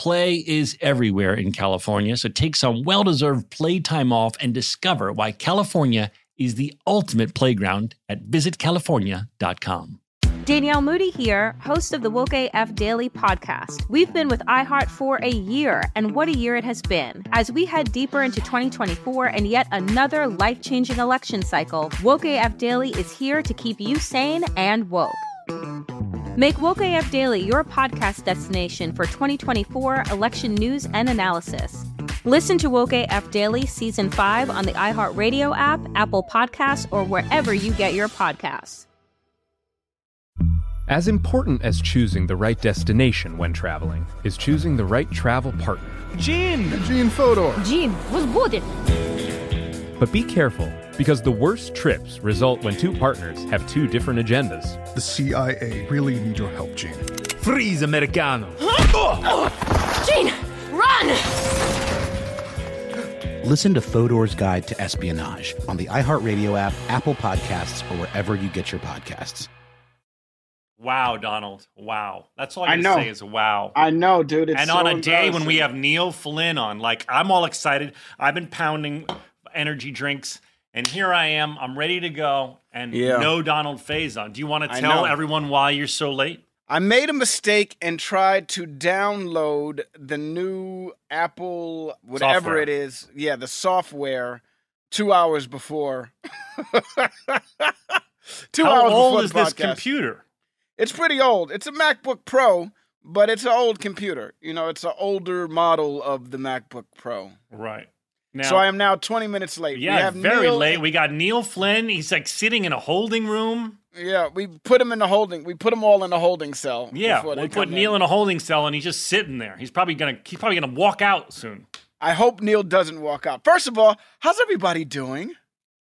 Play is everywhere in California, so take some well deserved playtime off and discover why California is the ultimate playground at visitcalifornia.com. Danielle Moody here, host of the Woke AF Daily podcast. We've been with iHeart for a year, and what a year it has been. As we head deeper into 2024 and yet another life changing election cycle, Woke AF Daily is here to keep you sane and woke. Make Woke AF Daily your podcast destination for 2024 election news and analysis. Listen to Woke AF Daily Season 5 on the iHeartRadio app, Apple Podcasts, or wherever you get your podcasts. As important as choosing the right destination when traveling is choosing the right travel partner. Gene! Gene Fodor! Gene, was good! But be careful, because the worst trips result when two partners have two different agendas. The CIA really need your help, Gene. Freeze, Americano! Gene, run! Listen to Fodor's Guide to Espionage on the iHeartRadio app, Apple Podcasts, or wherever you get your podcasts. Wow, Donald. Wow. That's all I I can know. say is wow. I know, dude. It's and so on a day when we have Neil Flynn on, like I'm all excited. I've been pounding energy drinks, and here I am. I'm ready to go, and Yeah. no Donald Faison. Do you want to tell everyone why you're so late? I made a mistake and tried to download the new Apple whatever Software. it is. Yeah, the software two hours before. two How hours old before is this computer? It's pretty old. It's a MacBook Pro, but it's an old computer. You know, it's an older model of the MacBook Pro. Right. Now, so I am now 20 minutes late. we yeah, very Neil- late. We got Neil Flynn. He's like sitting in a holding room. Yeah, we put him in the holding. We put them all in the holding cell. Yeah, we put Neil in. in a holding cell, and he's just sitting there. He's probably gonna he's probably gonna walk out soon. I hope Neil doesn't walk out. First of all, how's everybody doing?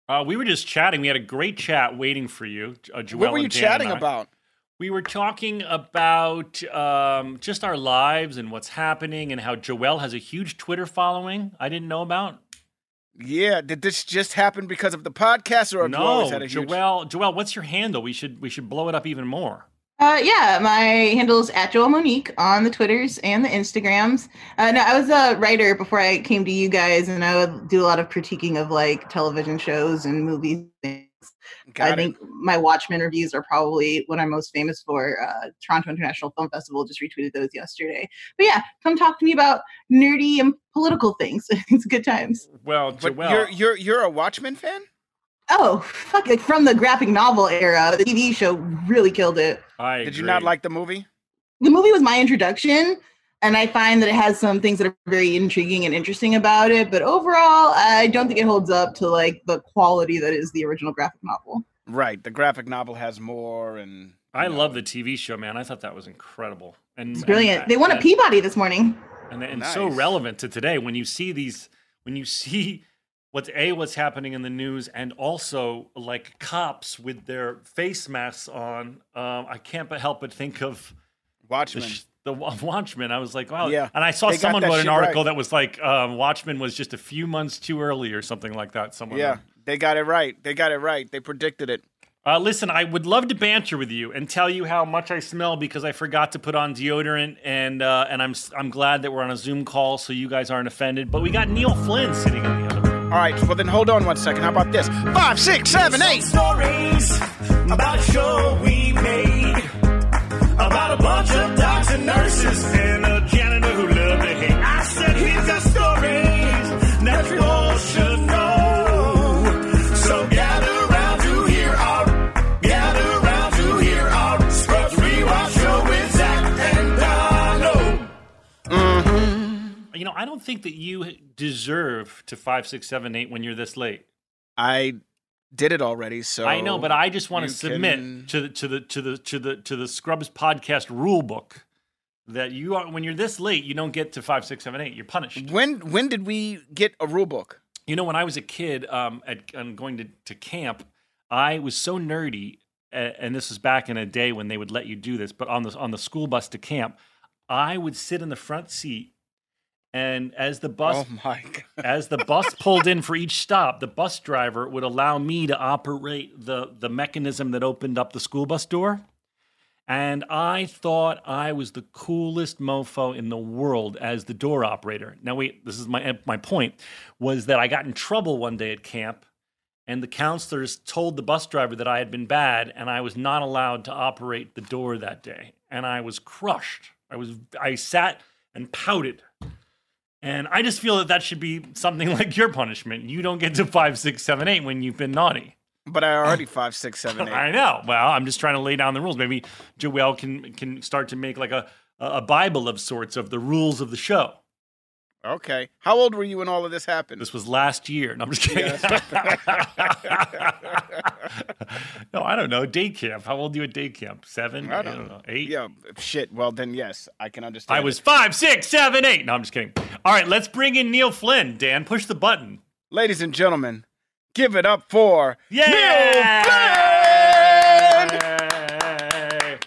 Uh, we were just chatting. We had a great chat waiting for you, uh, Joelle what were you chatting about? We were talking about um, just our lives and what's happening, and how Joelle has a huge Twitter following. I didn't know about. Yeah, did this just happen because of the podcast, or have you No, always had a huge? Joelle. Joelle, what's your handle? We should we should blow it up even more. Uh, yeah, my handle is at Joelle Monique on the Twitters and the Instagrams. Uh, no, I was a writer before I came to you guys, and I would do a lot of critiquing of like television shows and movies. Got I it. think my Watchmen reviews are probably what I'm most famous for. Uh, Toronto International Film Festival just retweeted those yesterday. But yeah, come talk to me about nerdy and political things. it's good times. Well, But Joelle, you're you're you're a Watchmen fan? Oh, fuck! Like from the graphic novel era, the TV show really killed it. I Did you not like the movie? the movie was my introduction and i find that it has some things that are very intriguing and interesting about it but overall i don't think it holds up to like the quality that is the original graphic novel Right. The graphic novel has more, and I know, love the TV show, man. I thought that was incredible and it's brilliant and- they won a peabody this morning and, and so relevant to today when you see these when you see what's a what's happening in the news and also like cops with their face masks on um, i can't but help but think of the, Watchmen. Sh- the Wa- watchmen i was like wow Yeah, and i saw they someone wrote an article right. that was like um, watchmen was just a few months too early or something like that someone yeah, they got it right. They got it right. They predicted it. uh, listen, I would love to banter with you and tell you how much I smell because I forgot to put on deodorant, and uh, and I'm s- I'm glad that we're on a Zoom call so you guys aren't offended. But we got Neil Flynn sitting in the other room. All right. Well, then hold on one second. How about this? Five, six, seven, eight. Stories about a show we made about a bunch of dentist and a janitor who loved to hate. I said, he's got stories that you all should know. So gather round to hear our, gather round to hear our Scrubs Rewatch Show with Zach and Dono. Mm-hmm. You know, I don't think that you deserve to five, six, seven, eight when you're this late. I did it already. So I know, but I just want to submit can... to the to the to the to the to the Scrubs podcast rule book that you are when you're this late, you don't get to five, six, seven, eight. You're punished. When when did we get a rule book? You know, when I was a kid, um, at um, going to, to camp, I was so nerdy, uh, and this was back in a day when they would let you do this. But on the on the school bus to camp, I would sit in the front seat, and as the bus oh my god! as the bus pulled in for each stop, the bus driver would allow me to operate the the mechanism that opened up the school bus door. And I thought I was the coolest mofo in the world as the door operator. Now, wait, this is my my point was that I got in trouble one day at camp, and the counselors told the bus driver that I had been bad, and I was not allowed to operate the door that day. And I was crushed. I was I sat and pouted. And I just feel that that should be something like your punishment. You don't get to five, six, seven, eight when you've been naughty. But I already five, six, seven, eight. I know. Well, I'm just trying to lay down the rules. Maybe Joelle can can start to make like a a Bible of sorts of the rules of the show. Okay. How old were you when all of this happened? This was last year. No, I'm just kidding. no, I don't know. Day camp. How old are you at day camp? Seven? I don't know. Eight? Yeah. Shit. Well, then yes, I can understand. I it. was five, six, seven, eight. No, I'm just kidding. All right, let's bring in Neil Flynn. Dan, push the button. Ladies and gentlemen, give it up for Yeah! Neil Flynn. Hey.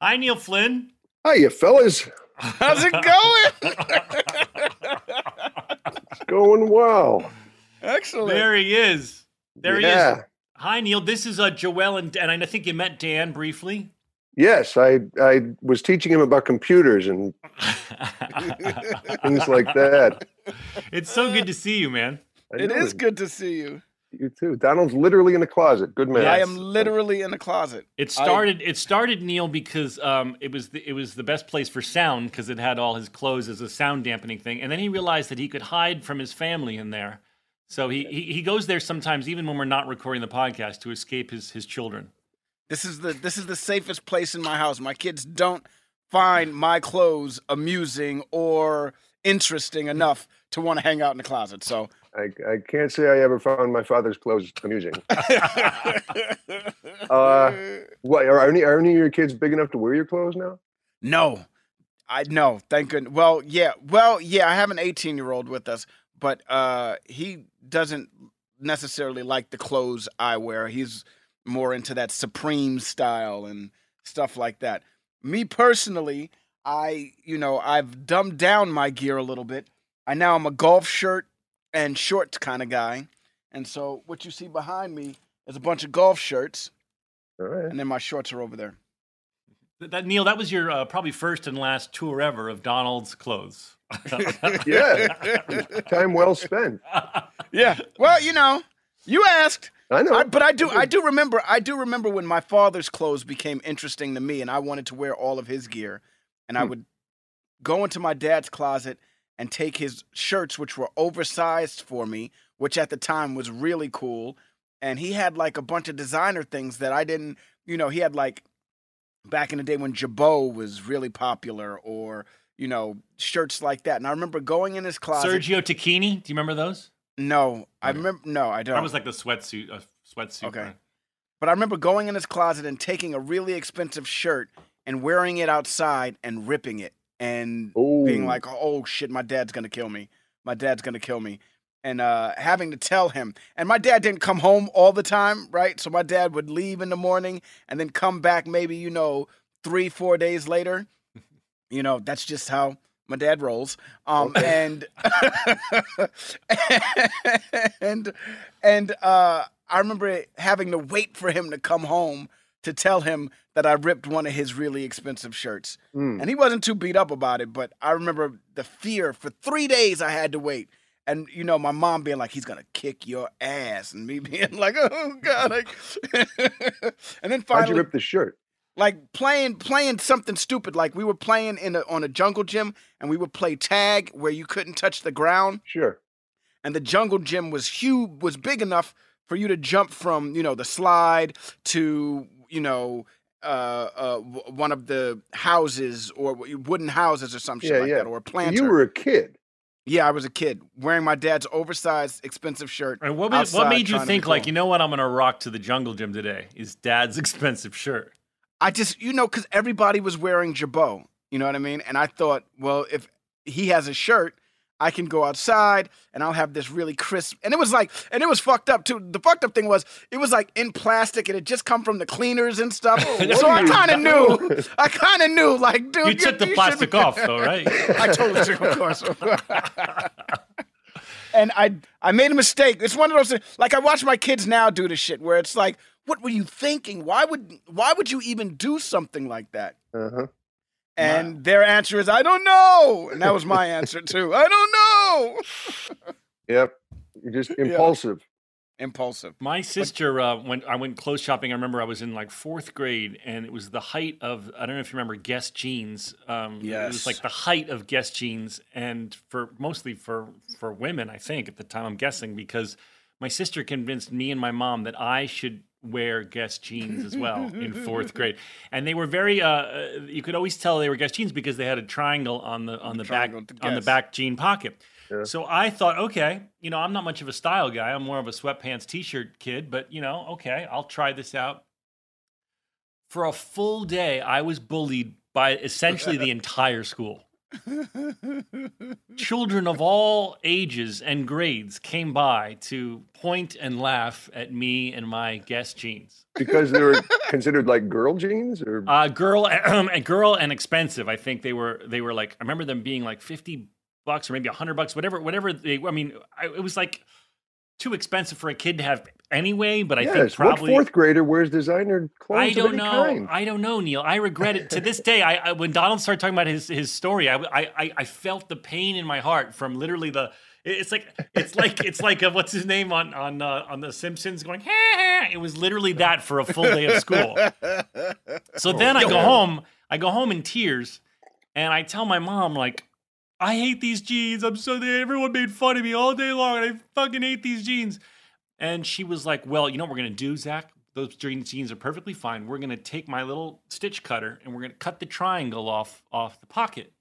Hi, Neil Flynn. Hiya, fellas. How's it going? It's going well. Excellent. There he is. There he is. Hi, Neil. This is uh, Joelle, and, and I think you met Dan briefly. Yes, I I was teaching him about computers and things like that. it's so good to see you, man. I It good to see you. You too. Donald's literally in the closet. Good man. I am literally in the closet. It I- started. it started Neil because um, it was the, it was the best place for sound because it had all his clothes as a sound dampening thing, and then he realized that he could hide from his family in there. So he, he he goes there sometimes, even when we're not recording the podcast, to escape his his children. This is the this is the safest place in my house. My kids don't find my clothes amusing or interesting enough to want to hang out in the closet. So I, I can't say I ever found my father's clothes amusing. Uh, what are any are any of your kids big enough to wear your clothes now? no, I no, thank goodness. Well, yeah, well, yeah. I have an 18 year old with us, but uh, he doesn't necessarily like the clothes I wear. He's more into that Supreme style and stuff like that. Me personally, I you know I've dumbed down my gear a little bit. I now am a golf shirt and shorts kind of guy, and so what you see behind me is a bunch of golf shirts, All right. and then my shorts are over there. That, that Neil, that was your uh, probably first and last tour ever of Donald's clothes. Yeah. Time well spent. Yeah. Well, you know, you asked. I know. I, but I do I do remember I do remember when my father's clothes became interesting to me and I wanted to wear all of his gear and I Hmm. would go into my dad's closet and take his shirts which were oversized for me, which at the time was really cool, and he had like a bunch of designer things that I didn't, you know, he had like back in the day when Jabot was really popular or you know, shirts like that. And I remember going in his closet. Sergio Tacchini, do you remember those? No, I remember. No, I don't. That was like the sweatsuit, a sweatsuit. Okay. brand. But I remember going in his closet and taking a really expensive shirt and wearing it outside and ripping it and being like, "Oh shit, my dad's gonna kill me. My dad's gonna kill me." And uh, having to tell him, and my dad didn't come home all the time, right? So my dad would leave in the morning and then come back maybe you know three, four days later. You know, that's just how my dad rolls. Um, and and and uh, I remember having to wait for him to come home to tell him that I ripped one of his really expensive shirts. Mm. And he wasn't too beat up about it, but I remember the fear for three days I had to wait. And you know, my mom being like, "He's gonna kick your ass," and me being like, "Oh God!" Like, and then finally, How'd you rip the shirt? like playing playing something stupid. Like we were playing in a, on a jungle gym, and we would play tag where you couldn't touch the ground Sure. and the jungle gym was huge was big enough for you to jump from you know the slide to you know uh, uh, w- one of the houses or wooden houses or some shit Yeah, like yeah. that or a planter. You were a kid. Yeah, I was a kid wearing my dad's oversized, expensive shirt. And what, made, what made you trying to think, like, you know what, I'm going to rock to the jungle gym today? Is dad's expensive shirt. I just, you know, because everybody was wearing Jabot. You know what I mean? And I thought, well, if he has a shirt, I can go outside and I'll have this really crisp. And it was like, and it was fucked up too. The fucked up thing was, it was like in plastic and it just come from the cleaners and stuff. so I kind of knew, I kind of knew, like, dude, You took the should plastic be- off, though, right? I totally took, of course. and I, I made a mistake. It's one of those, things- like I watch my kids now do this shit where it's like, what were you thinking? Why would, why would you even do something like that? Uh-huh. And their answer is, I don't know. And that was my answer too. I don't know. Yep. You're just impulsive. Impulsive. My sister, uh, when I went clothes shopping, I remember I was in like fourth grade, and it was the height of I don't know if you remember Guess jeans. Um, it was like the height of Guess jeans, and for mostly for for women, I think at the time. I'm guessing because my sister convinced me and my mom that I should wear Guess jeans as well in fourth grade, and they were very. Uh, uh, you could always tell they were Guess jeans because they had a triangle on the on the back on the back jean pocket. So I thought, okay, you know, I'm not much of a style guy. I'm more of a sweatpants t-shirt kid, but you know, okay, I'll try this out. For a full day, I was bullied by essentially the entire school. Children of all ages and grades came by to point and laugh at me and my Guess jeans. Because they were considered like girl jeans or Uh, girl, and girl, and expensive. I think they were. They were like. I remember them being like fifty bucks or maybe hundred bucks, whatever. Whatever. They. I mean, I, it was like too expensive for a kid to have anyway. But I think probably. What fourth grader wears designer clothes I don't know. kind? I don't know, Neil. I regret it to this day. I, I when Donald started talking about his his story, I, I I- felt the pain in my heart from literally the. It's like it's like it's like uh what's his name on on uh, on the Simpsons going. "Ha, ha." It was literally that for a full day of school. So then I go home. I go home in tears, and I tell my mom like, I hate these jeans. I'm so everyone made fun of me all day long, and I fucking hate these jeans. And she was like, Well, you know what we're gonna do, Zach? Those jeans jeans are perfectly fine. We're gonna take my little stitch cutter and we're gonna cut the triangle off off the pocket.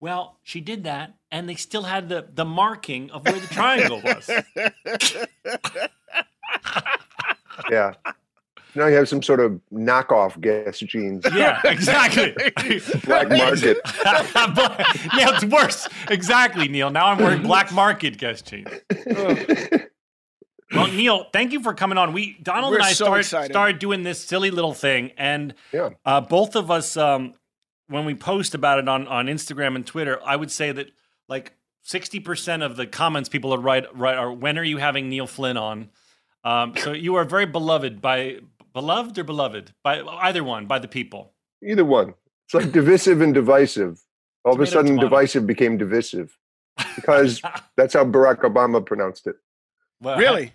Well, she did that, and they still had the the marking of where the triangle was. Yeah. Now you have some sort of knockoff Guess jeans. Yeah, exactly. Black market. yeah, it's worse. Exactly, Neil. Now I'm wearing black market Guess jeans. Well, Neil, thank you for coming on. We Donald We're and I so started excited. started doing this silly little thing, and Yeah. uh, both of us, um, when we post about it on on Instagram and Twitter, I would say that like sixty percent of the comments people are right right are when are you having Neil Flynn on? Um, so you are very beloved by beloved or beloved by either one by the people. Either one. It's like divisive and divisive. All of a sudden, tomato. divisive became divisive because that's how Barack Obama pronounced it. Well, Really?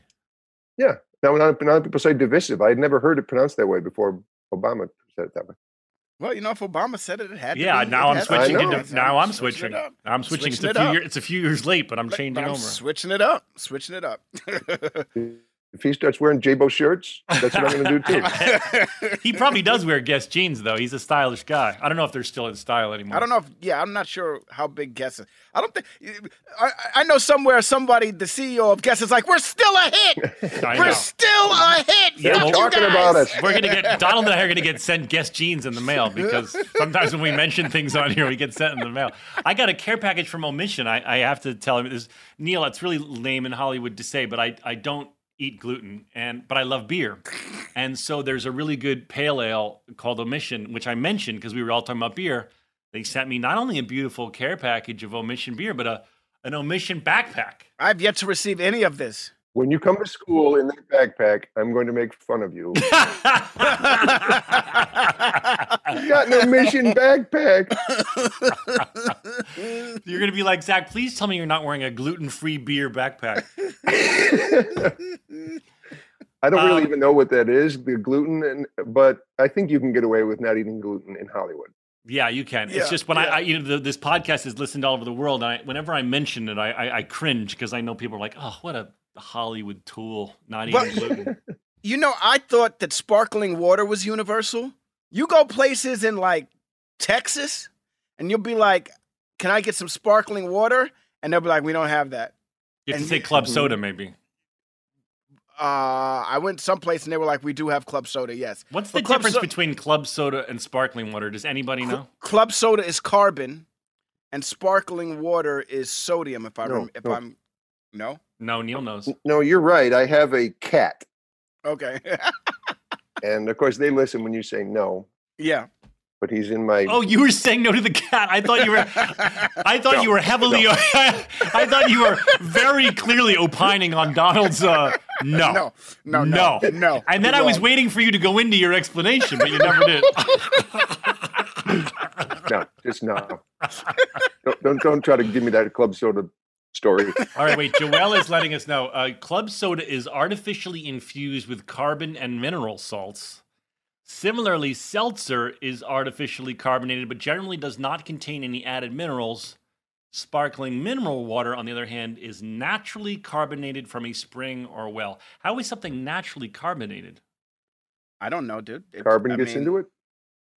Yeah. Now, now, now people say divisive. I had never heard it pronounced that way before Obama said it that way. Well, you know, if Obama said it, it had to Yeah, be. now It I'm had to switching. be. I know. Into, now I'm Switching switching. it up. I'm switching. It's a few up. years. It's a few years late, but I'm But- changing but I'm over. switching it up. Switching it up. If he starts wearing Jabo shirts, that's what I'm going to do too. he probably does wear Guess jeans though. He's a stylish guy. I don't know if they're still in style anymore. I don't know if, yeah, I'm not sure how big Guess is. I don't think, I, I know somewhere somebody, the CEO of Guess is like, we're still a hit. I We're know. still a hit. Yeah, Fuck well, you talking guys. about us. We're gonna get Donald and I are gonna get sent Guess jeans in the mail because sometimes when we mention things on here, we get sent in the mail. I got a care package from Omission. I, I have to tell him this, Neil. It's really lame in Hollywood to say, but I I don't eat gluten and but I love beer, and so there's a really good pale ale called Omission, which I mentioned because we were all talking about beer. They sent me not only a beautiful care package of Omission beer, but a an Omission backpack. I've yet to receive any of this. When you come to school in that backpack, I'm going to make fun of you. You got no mission backpack. You're gonna be like Zach. Please tell me you're not wearing a gluten-free beer backpack. I don't really Um, even know what that is, the gluten, and, but I think you can get away with not eating gluten in Hollywood. Yeah, you can. Yeah, it's just when I. I, you know, the, this podcast is listened all over the world, and I, whenever I mention it, I, I, I cringe because I know people are like, "Oh, what a Hollywood tool, not even Well- gluten." You know, I thought that sparkling water was universal. You go places in like Texas, and you'll be like, "Can I get some sparkling water?" and they'll be like, "We don't have that." You have to say club soda, maybe. Uh, I went someplace and they were like, "We do have club soda." Yes. What's the club difference so- between club soda and sparkling water? Does anybody know? Club soda is carbon, and sparkling water is sodium. If I No, rem- if no. I'm no No, Neil knows. No, you're right. I have a cat, okay, and of course they listen when you say no. yeah. But he's in my. Oh, you were saying no to the cat. I thought you were. I thought No, you were heavily. I thought you were very clearly opining on Donald's. Uh, no. No, no, no, no, no. And then I was waiting for you to go into your explanation, but you never did. no, just no. don't, don't don't try to give me that club soda story. All right, wait. Joelle is letting us know. Uh, club soda is artificially infused with carbon and mineral salts. Similarly, seltzer is artificially carbonated, but generally does not contain any added minerals. Sparkling mineral water, on the other hand, is naturally carbonated from a spring or well. How is something naturally carbonated? I don't know, dude. It- Carbon I gets mean, into it.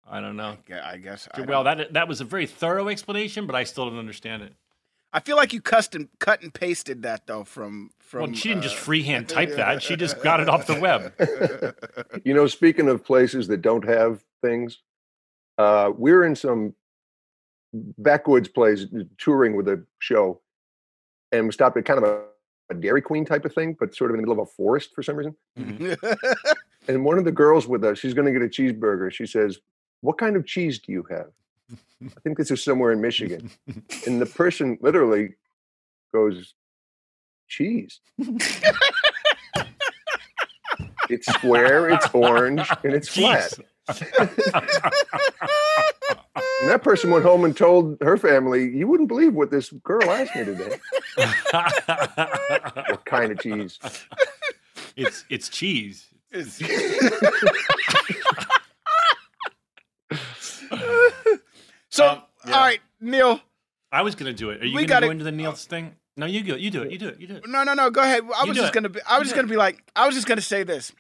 I don't know. yeah, I guess. I, Well, that that was a very thorough explanation, but I still don't understand it. I feel like you custom cut and pasted that though from from. Well, she didn't just uh, freehand type that; she just got it off the web. You know, speaking of places that don't have things, uh, we're in some backwoods place touring with a show, and we stopped at kind of a, a Dairy Queen type of thing, but sort of in the middle of a forest for some reason. And one of the girls with us, she's going to get a cheeseburger. She says, "What kind of cheese do you have?" I think this is somewhere in Michigan, and the person literally goes, "Cheese." it's square, it's orange, and it's flat. And that person went home and told her family, "You wouldn't believe what this girl asked me today. What kind of cheese?" it's it's cheese. It's- so, Um, yeah. all right, Neil. I was gonna do it. Are you gonna gotta- go into the Niels thing? No, you go. You do it. You do it. You do it. No, no, no. Go ahead. I You was just it. gonna be. I was You just gonna be like. I was just gonna say this.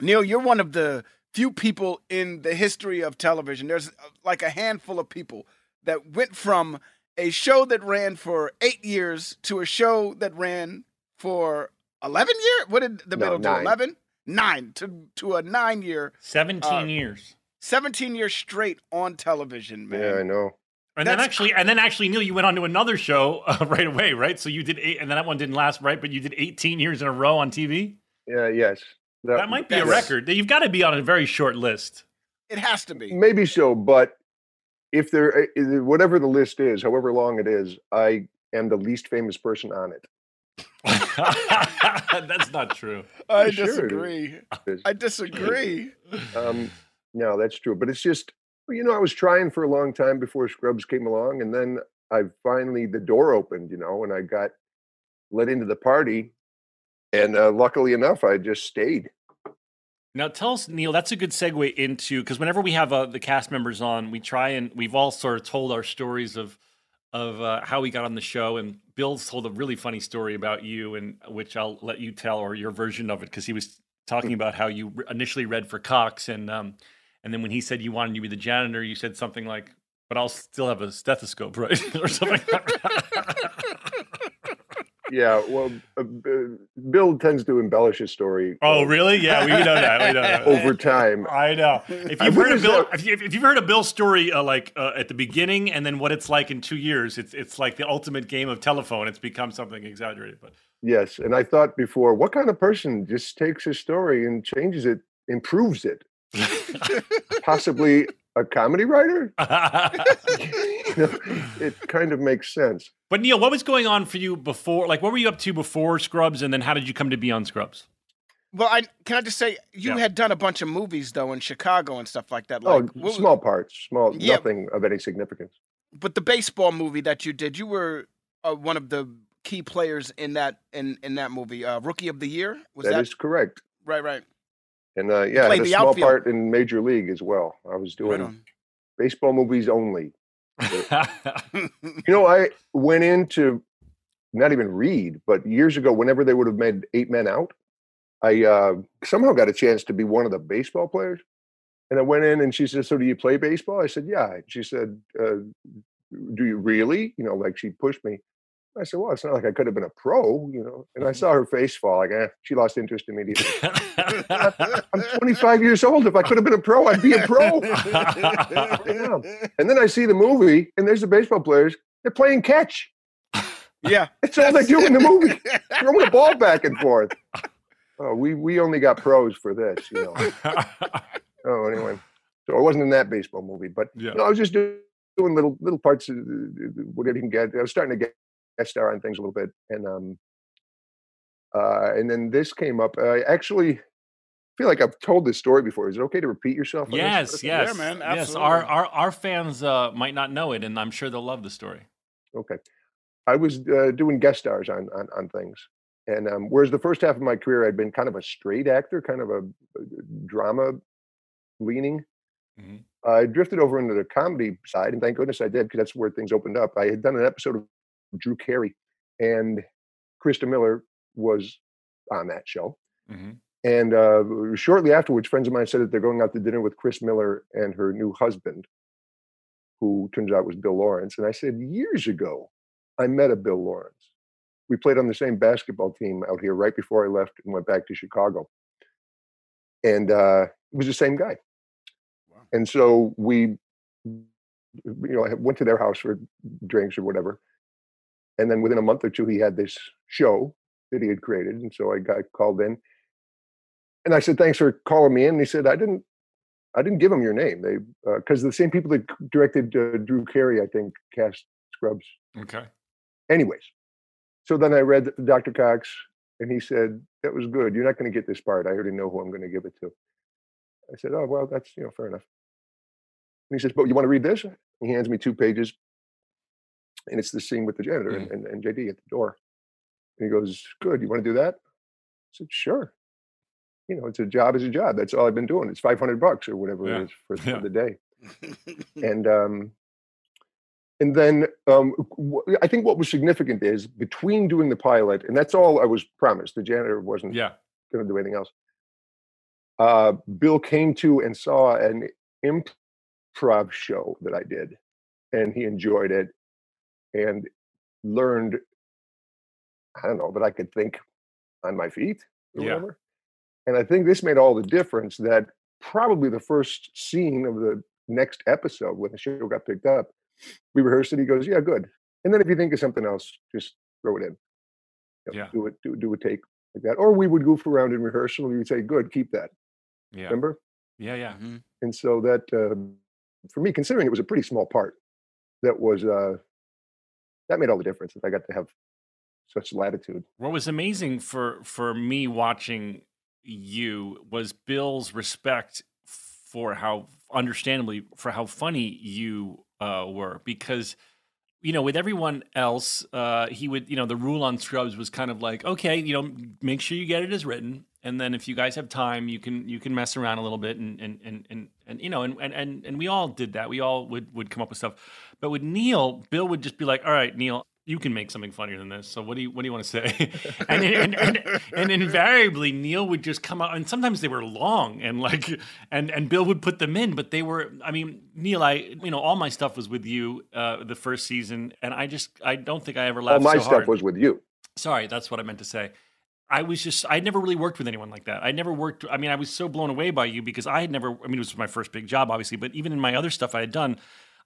Neil, you're one of the few people in the history of television. There's uh, like a handful of people that went from a show that ran for eight years to a show that ran for eleven years. What did the No, middle do? Eleven. Nine to to a nine year, Seventeen Uh, years. Seventeen years straight on television, man. Yeah, I know. And then actually, and then actually, Neil, you went on to another show uh, right away, right? So you did eight, and then that one didn't last, right? But you did 18 years in a row on TV. Yeah, yes. That might be a that's- record. You've got to be on a very short list. It has to be. Maybe so, but if there, i- i- whatever the list is, however long it is, I am the least famous person on it. That's not true. I Sure it is. disagree. It's- I disagree. Um, no, that's true. But it's just, you know, I was trying for a long time before Scrubs came along, and then I finally the door opened, you know, and I got let into the party, and uh, luckily enough, I just stayed. Now, tell us, Neil. That's a good segue into because whenever we have uh, the cast members on, we try and we've all sort of told our stories of of uh, how we got on the show. And Bill's told a really funny story about you, and which I'll let you tell or your version of it because he was talking about how you initially read for Cox, and um, and then when he said you wanted to be the janitor, you said something like, "But I'll still have a stethoscope, right?" or something. Yeah, well, uh, Bill tends to embellish his story. oh, really? Yeah, we know that. We know that. Over time, I know. If you've heard a Bill, if, you, you've heard a Bill story uh, like uh, at the beginning and then what it's like in two years, it's it's like the ultimate game of telephone. It's become something exaggerated, but yes. And I thought before, what kind of person just takes his story and changes it, improves it? Possibly a comedy writer? You know, it kind of makes sense. but Neil, what was going on for you before? Like, what were you up to before Scrubs, and then how did you come to be on Scrubs? Well, I can I just say you Yeah. had done a bunch of movies though in Chicago and stuff like that. Oh, what small parts, small, Yeah. nothing of any significance. but the baseball movie that you did, you were uh, one of the key players in that in in that movie. Uh, Rookie of the Year was that, that is correct. right? Right. And uh, yeah, I had a small outfield. part in Major League as well. I was doing on. baseball movies only. You know, I went into not even read, but years ago, whenever they would have made Eight Men Out, I uh, somehow got a chance to be one of the baseball players. And I went in and she said, So do you play baseball? I said, Yeah. She said, uh, Do you really? You know, like she pushed me. I said, well, it's not like I could have been a pro, you know. And I mm-hmm. saw her face fall, like, eh, she lost interest immediately. I'm 25 years old. If I could have been a pro, I'd be a pro. And then I see the movie, and there's the baseball players. They're playing catch. Yeah. That's all they do in the movie. Throwing the ball back and forth. Oh, we we only got pros for this, you know. Oh, anyway. So I wasn't in that baseball movie, but Yeah. you know, I was just doing, little little parts of whatever you can get. I was starting to get guest star on things a little bit, and um, uh, and then this came up. I actually feel like I've told this story before. Is it okay to repeat yourself? on this? Yes, yes, man, yes. Our, our our fans uh, might not know it, and I'm sure they'll love the story. Okay. I was uh, doing guest stars on on, on things, and um, whereas the first half of my career I'd been kind of a straight actor, kind of a, a drama leaning. Mhm. I drifted over into the comedy side, and thank goodness I did because that's where things opened up. I had done an episode of Drew Carey, and Christa Miller was on that show. Mhm. And uh, shortly afterwards, friends of mine said that they're going out to dinner with Chris Miller and her new husband, who turns out was Bill Lawrence. And I said, years ago, I met a Bill Lawrence. We played on the same basketball team out here right before I left and went back to Chicago. And uh, it was the same guy. And so we, you know, I went to their house for drinks or whatever. And then within a month or two, he had this show that he had created. And so I got called in. And I said, thanks for calling me in. And he said, I didn't, I didn't give him your name. They, because the same people that directed uh, Drew Carey, I think, cast Scrubs. Okay. Anyways, so then I read Dr. Cox, and he said, that was good. You're not going to get this part. I already know who I'm going to give it to. I said, oh, well, that's, you know, fair enough. And he says, but you want to read this? He hands me two pages, and it's the scene with the janitor and, and, and JD at the door. And he goes, good. You want to do that? I said, sure. You know, it's a job is a job. That's all I've been doing. It's 500 bucks or whatever Yeah. it is for, for Yeah. the day. and um, and then um, I think what was significant is between doing the pilot, and that's all I was promised. The janitor wasn't Yeah. going to do anything else. Uh, Bill came to and saw an improv show that I did, and he enjoyed it and learned. I don't know, but I could think on my feet or Yeah. whatever. And I think this made all the difference that probably the first scene of the next episode when the show got picked up, we rehearsed it. He goes, Yeah, good. And then if you think of something else, just throw it in. You know, Yeah. Do it, do, do a take like that. Or we would goof around in rehearsal and we would say, Good, keep that. Yeah. Remember? Yeah. Yeah. And so that uh, for me, considering it was a pretty small part, that was uh that made all the difference I got to have such latitude. What was amazing for for me watching you was Bill's respect for how understandably for how funny you uh, were because you know with everyone else uh, he would you know the rule on Scrubs was kind of like okay you know make sure you get it as written. And then if you guys have time you can you can mess around a little bit and and and and, and you know and, and and and we all did that. We all would would come up with stuff. But with Neil Bill would just be like all right Neil you can make something funnier than this. So what do you what do you want to say? and, and, and and invariably Neil would just come out, and sometimes they were long, and like and and Bill would put them in, but they were. I mean, Neil, I you know all my stuff was with you uh, the first season, and I just I don't think I ever laughed. All my so stuff hard. was with you. Sorry, that's what I meant to say. I was just I never really worked with anyone like that. I never worked. I mean, I was so blown away by you because I had never. I mean, it was my first big job, obviously, but even in my other stuff I had done.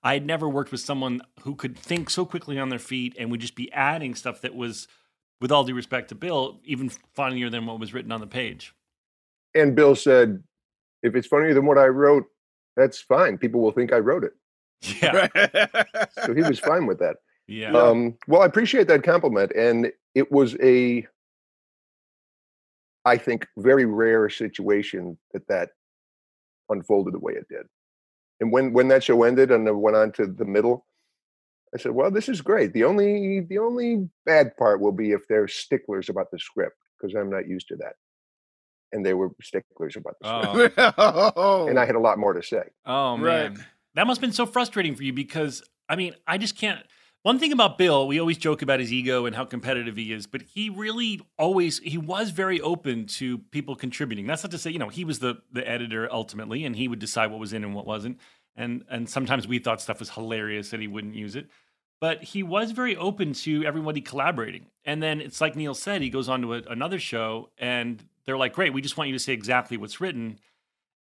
I had never worked with someone who could think so quickly on their feet and would just be adding stuff that was, with all due respect to Bill, even funnier than what was written on the page. And Bill said, if it's funnier than what I wrote, that's fine. People will think I wrote it. Yeah. So he was fine with that. Yeah. Um, well, I appreciate that compliment. And it was a, I think, very rare situation that that unfolded the way it did. And when when that show ended and I went on to the middle, I said, "Well, this is great. The only the only bad part will be if they're sticklers about the script because I'm not used to that." And they were sticklers about the script, oh, and I had a lot more to say. Oh Right. man, that must have been so frustrating for you because I mean, I just can't. One thing about Bill, we always joke about his ego and how competitive he is, but he really always he was very open to people contributing. That's not to say, you know, he was the the editor ultimately, and he would decide what was in and what wasn't. And and sometimes we thought stuff was hilarious that he wouldn't use it. but he was very open to everybody collaborating. And then it's like Neil said, he goes on to a, another show, and they're like, "Great, we just want you to say exactly what's written."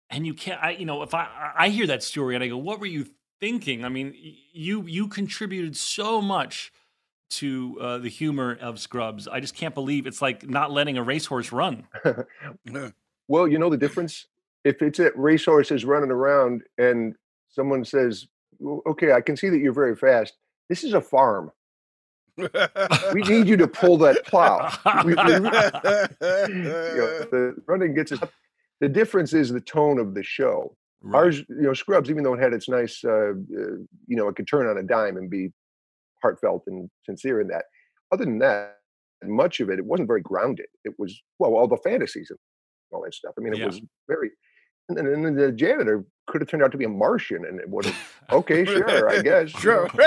And you can't, I, you know, if I I hear that story and I go, "What were you thinking?" I mean, you you contributed so much to uh, the humor of Scrubs. I just can't believe it's like not letting a racehorse run. Well, you know the difference? If it's at racehorses running around and someone says, okay, I can see that you're very fast. This is a farm. We need you to pull that plow. We- we- you know, the running gets us. The difference is the tone of the show. Ours, you know, Scrubs, even though it had its nice, uh, uh, you know, it could turn on a dime and be heartfelt and sincere in that. Other than that, much of it, it wasn't very grounded. It was well, all the fantasies and all that stuff. I mean, it Yeah. was very. And then, and then the janitor could have turned out to be a Martian, and it would have. Okay, sure, I guess. Sure.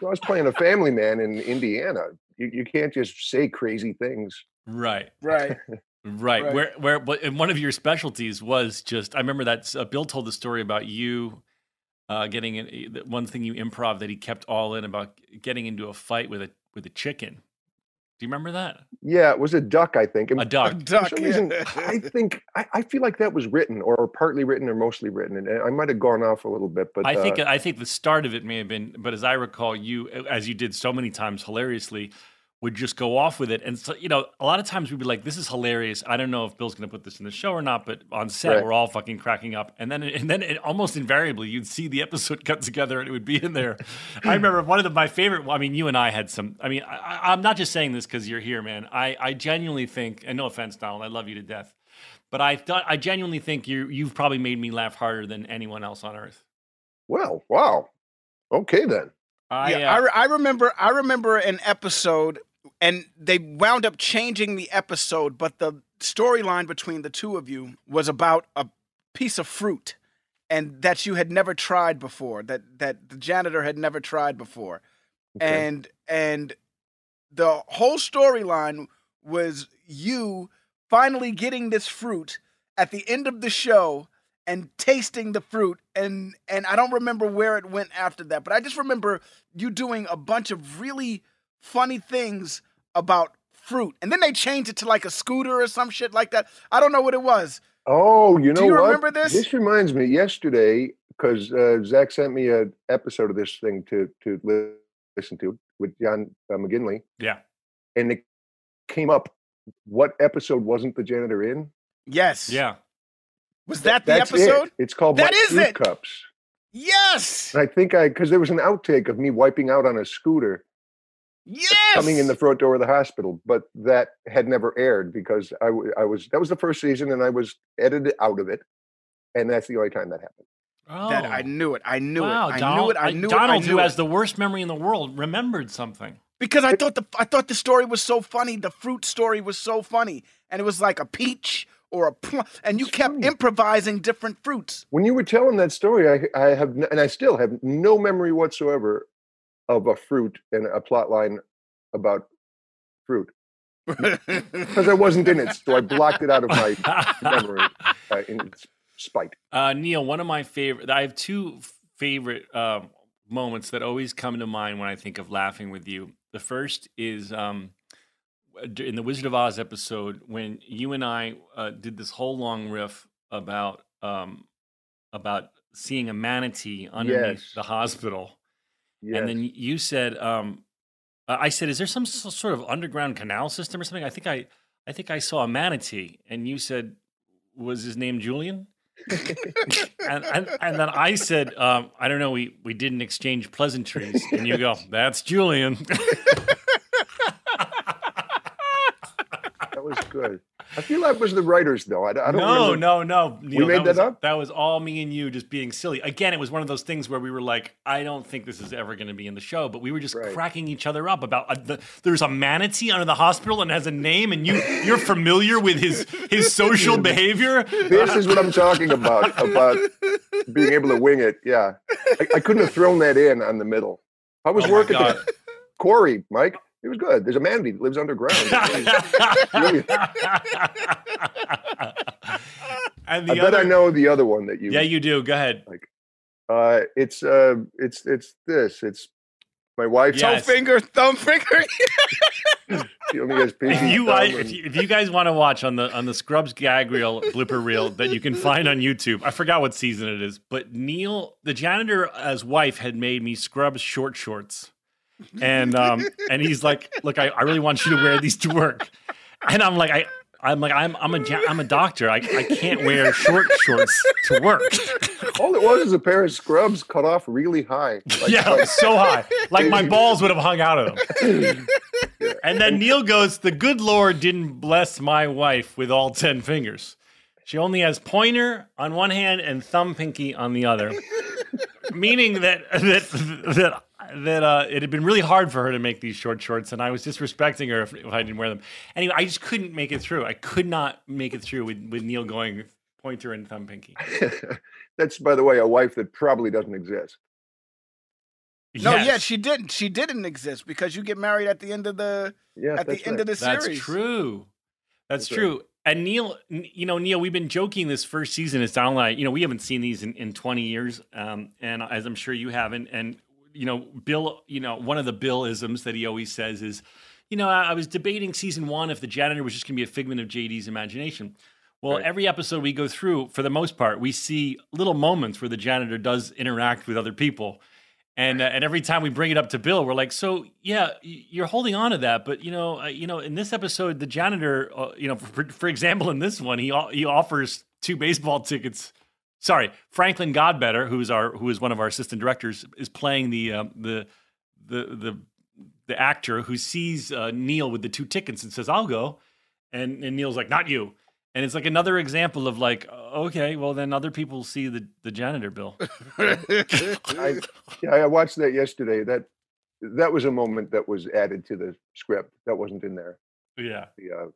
So I was playing a family man in Indiana. You, you can't just say crazy things. Right. right. Right. Right. Where where but and one of your specialties was just I remember that uh, Bill told the story about you uh, getting in one thing you improv that he kept all in about getting into a fight with a with a chicken. Do you remember that? Yeah, it was a duck, I think. And A duck. Duck. For some reason, I think I, I feel like that was written, or partly written, or mostly written, and I might have gone off a little bit. But I think uh, I think the start of it may have been, but as I recall, you as you did so many times hilariously would just go off with it, and so you know a lot of times we'd be like, "This is hilarious." I don't know if Bill's going to put this in the show or not, but on set Right. we're all fucking cracking up, and then and then it, almost invariably you'd see the episode cut together and it would be in there. I remember one of the, my favorite. I mean, you and I had some. I mean, I, I- I'm not just saying this because you're here, man. I I genuinely think, and no offense, Donald, I love you to death. But I thought I genuinely think you you've probably made me laugh harder than anyone else on earth. well, wow, okay then. I, yeah, uh, I, I remember. I remember an episode, and they wound up changing the episode, but the storyline between the two of you was about a piece of fruit, and that you had never tried before. That that the janitor had never tried before, Okay. and and the whole storyline was you finally getting this fruit at the end of the show and tasting the fruit and and I don't remember where it went after that but I just remember you doing a bunch of really funny things about fruit and then they changed it to like a scooter or some shit like that I don't know what it was Oh, you know Do you what? remember this? This reminds me. Yesterday, because uh, Zach sent me an episode of this thing to to li- listen to with John uh, McGinley, yeah. and it came up. What episode wasn't the janitor in? yes Yeah. was that the That's episode It. It's called That My is Fruit it! Cups. yes And I think I because there was an outtake of me wiping out on a scooter yes coming in the front door of the hospital, but that had never aired because I, w- I was that was the first season and I was edited out of it, and that's the only time that happened. Oh. that I oh. knew it I knew wow, it I Donald, knew it I knew Donald, it I knew who it. has the worst memory in the world, remembered something. because I thought the I thought the story was so funny. The fruit story was so funny, and it was like a peach or a plum, and you It's kept funny. improvising different fruits. When you were telling that story, I, I have n- and I still have no memory whatsoever of a fruit and a plot line about fruit because I wasn't in it, so I blocked it out of my memory uh, in spite. Uh, Neil, one of my favorite. I have two favorite um, moments that always come to mind when I think of laughing with you. The first is um, in the Wizard of Oz episode when you and I uh, did this whole long riff about um, about seeing a manatee underneath Yes. the hospital, Yes. and then you said, um, "I said, is there some sort of underground canal system or something?" I think I, I think I saw a manatee, and you said, "Was his name Julian?" and, and and then I said, um, I don't know, we we didn't exchange pleasantries, and you go, that's Julian. that was good. I feel that was the writers though. I, I don't no, remember. no, no, Neil, made that was, up? That was all me and you just being silly. Again, it was one of those things where we were like, I don't think this is ever going to be in the show, but we were just Right. cracking each other up about uh, the, there's a manatee under the hospital and has a name, and you you're familiar with his his social behavior. This is what I'm talking about about being able to wing it. Yeah, I, I couldn't have thrown that in on the middle. I was Oh working. Corey, Mike, it was good. There's a manatee that lives underground. Really? and I the bet I know the other one that you. yeah, you do. Go ahead. Uh, it's uh, it's it's this. It's my wife. Toe finger, thumb finger. She only has pinky if you, thumb and- if you if you guys want to watch on the on the Scrubs gag reel blooper reel that you can find on YouTube, I forgot what season it is, but Neil, the janitor, as wife, had made me Scrubs short shorts, and um and he's like, look, I, I really want you to wear these to work, and I'm like, I. I'm like I'm I'm a I'm a doctor. I, I can't wear short shorts to work. All it was is a pair of scrubs cut off really high. Like, yeah, like- so high, like my balls would have hung out of them. And then Neil goes, The good Lord didn't bless my wife with all 10 fingers. She only has pointer on one hand and thumb pinky on the other. Meaning that that that that uh, it had been really hard for her to make these short shorts, and I was disrespecting her if, if I didn't wear them. Anyway, I just couldn't make it through. I could not make it through with, with Neil going pointer and thumb pinky. That's, by the way, a wife that probably doesn't exist. No, yeah, she didn't. She didn't exist because you get married at the end of the Yes, at the that's end right. of the series. That's true. That's, That's right. true. And Neil, you know, Neil, we've been joking this first season. It's down like, you know, we haven't seen these in, in 20 years. Um, and as I'm sure you haven't. And, you know, Bill, you know, one of the Bill isms that he always says is, you know, I, I was debating season one if the janitor was just going to be a figment of JD's imagination. Well, Right. every episode we go through, for the most part, we see little moments where the janitor does interact with other people. And uh, and every time we bring it up to Bill, we're like, so yeah, you're holding on to that, but you know, uh, you know, in this episode, the janitor, uh, you know, for, for example, in this one, he he offers two baseball tickets. Sorry, Franklin Godbetter, who is our who is one of our assistant directors, is playing the um, the the the the actor who sees uh, Neil with the two tickets and says, "I'll go," and and Neil's like, "Not you." And it's like another example of like, okay, well then other people see the the janitor bill. I, yeah, I watched that yesterday. That that was a moment that was added to the script that wasn't in there. yeah. The uh,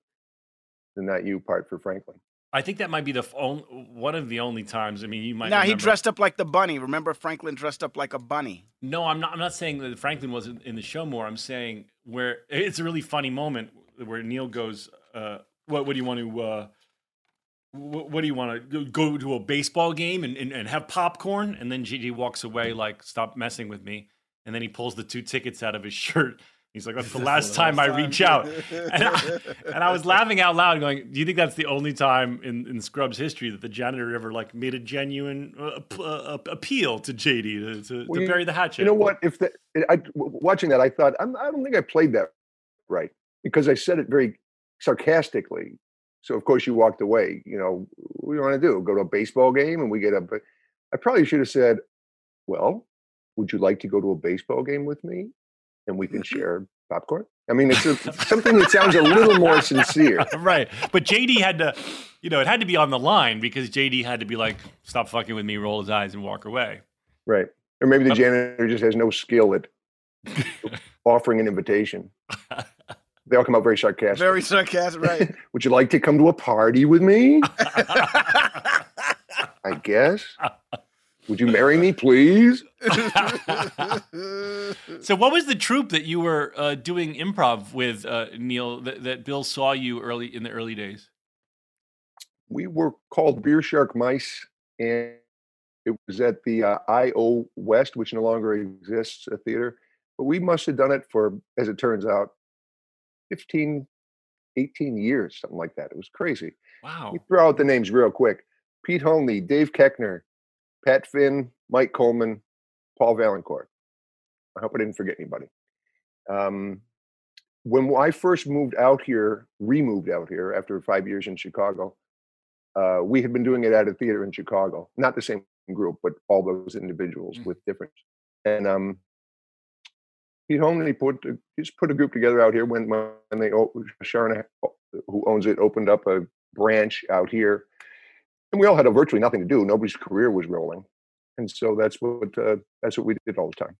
the not you part for Franklin. I think that might be the only, one of the only times. I mean, you might. Nah, he dressed up like the bunny. Remember Franklin dressed up like a bunny. No, I'm not. I'm not saying that Franklin wasn't in the show more. I'm saying where it's a really funny moment where Neil goes, uh, "What? What do you want to? Uh, what, what do you want to go to a baseball game and, and, and have popcorn?" And then Gigi walks away like, "Stop messing with me." And then he pulls the two tickets out of his shirt. He's like, "That's the last time I reach out." And I, and I was laughing out loud, going, "Do you think that's the only time in, in Scrubs history that the janitor ever like made a genuine uh, p- uh, appeal to JD to, to, Well, to bury the hatchet?" You know what? If the I w- watching that, I thought I'm, I don't think I played that right because I said it very sarcastically. So of course you walked away. You know, what do you want to do? Go to a baseball game and we get up. I probably should have said, "Well, would you like to go to a baseball game with me, and we can mm-hmm. share popcorn?" I mean, it's a, something that sounds a little more sincere. right. But JD had to, you know, it had to be on the line because JD had to be like, stop fucking with me, roll his eyes, and walk away. Right. Or maybe the janitor just has no skill at offering an invitation. They all come out very sarcastic. Very sarcastic, right? Would you like to come to a party with me? I guess. Would you marry me, please? So, what was the troupe that you were uh, doing improv with, uh, Neil, that, that Bill saw you early in the early days? We were called Beer Shark Mice, and it was at the uh, IO West, which no longer exists, a theater. But we must have done it for, as it turns out, 15, 18 years, something like that. It was crazy. Wow. We throw out the names real quick. Pete Honley, Dave Koechner, Pat Finn, Mike Coleman, Paul Vaillancourt. I hope I didn't forget anybody. Um, when I first moved out here, removed out here after five years in Chicago, uh, we had been doing it at a theater in Chicago. Not the same group, but all those individuals with different. And um, Pete Honley put a- just put a group together out here when when they Charna, who owns it, opened up a branch out here, and we all had virtually nothing to do. Nobody's career was rolling, and so that's what uh, that's what we did all the time.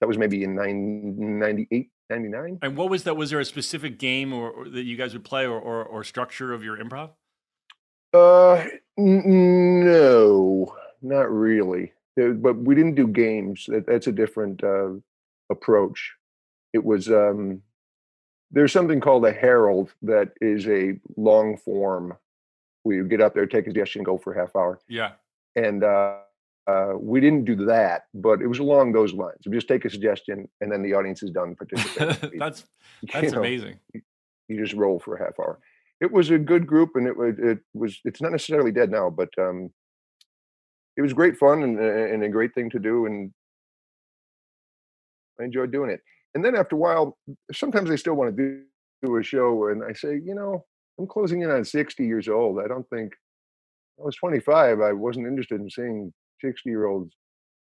That was maybe in nine, 98, 99. And what was that? Was there a specific game or, or that you guys would play or, or, or structure of your improv? Uh, n- no, not really. But we didn't do games. That, that's a different uh, approach. It was um, there's something called a herald that is a long form. Where you get up there, take a suggestion, go for a half hour. Yeah. and uh, Uh, we didn't do that, but it was along those lines. We just take a suggestion, and then the audience is done participating. that's You that's know, amazing. You just roll for a half hour. It was a good group, and it was it was it's not necessarily dead now, but um, it was great fun and and a great thing to do, and I enjoyed doing it. And then after a while, sometimes I still want to do, do a show, and I say, you know, I'm closing in on 60 years old. I don't think I was 25. I wasn't interested in seeing 60 year olds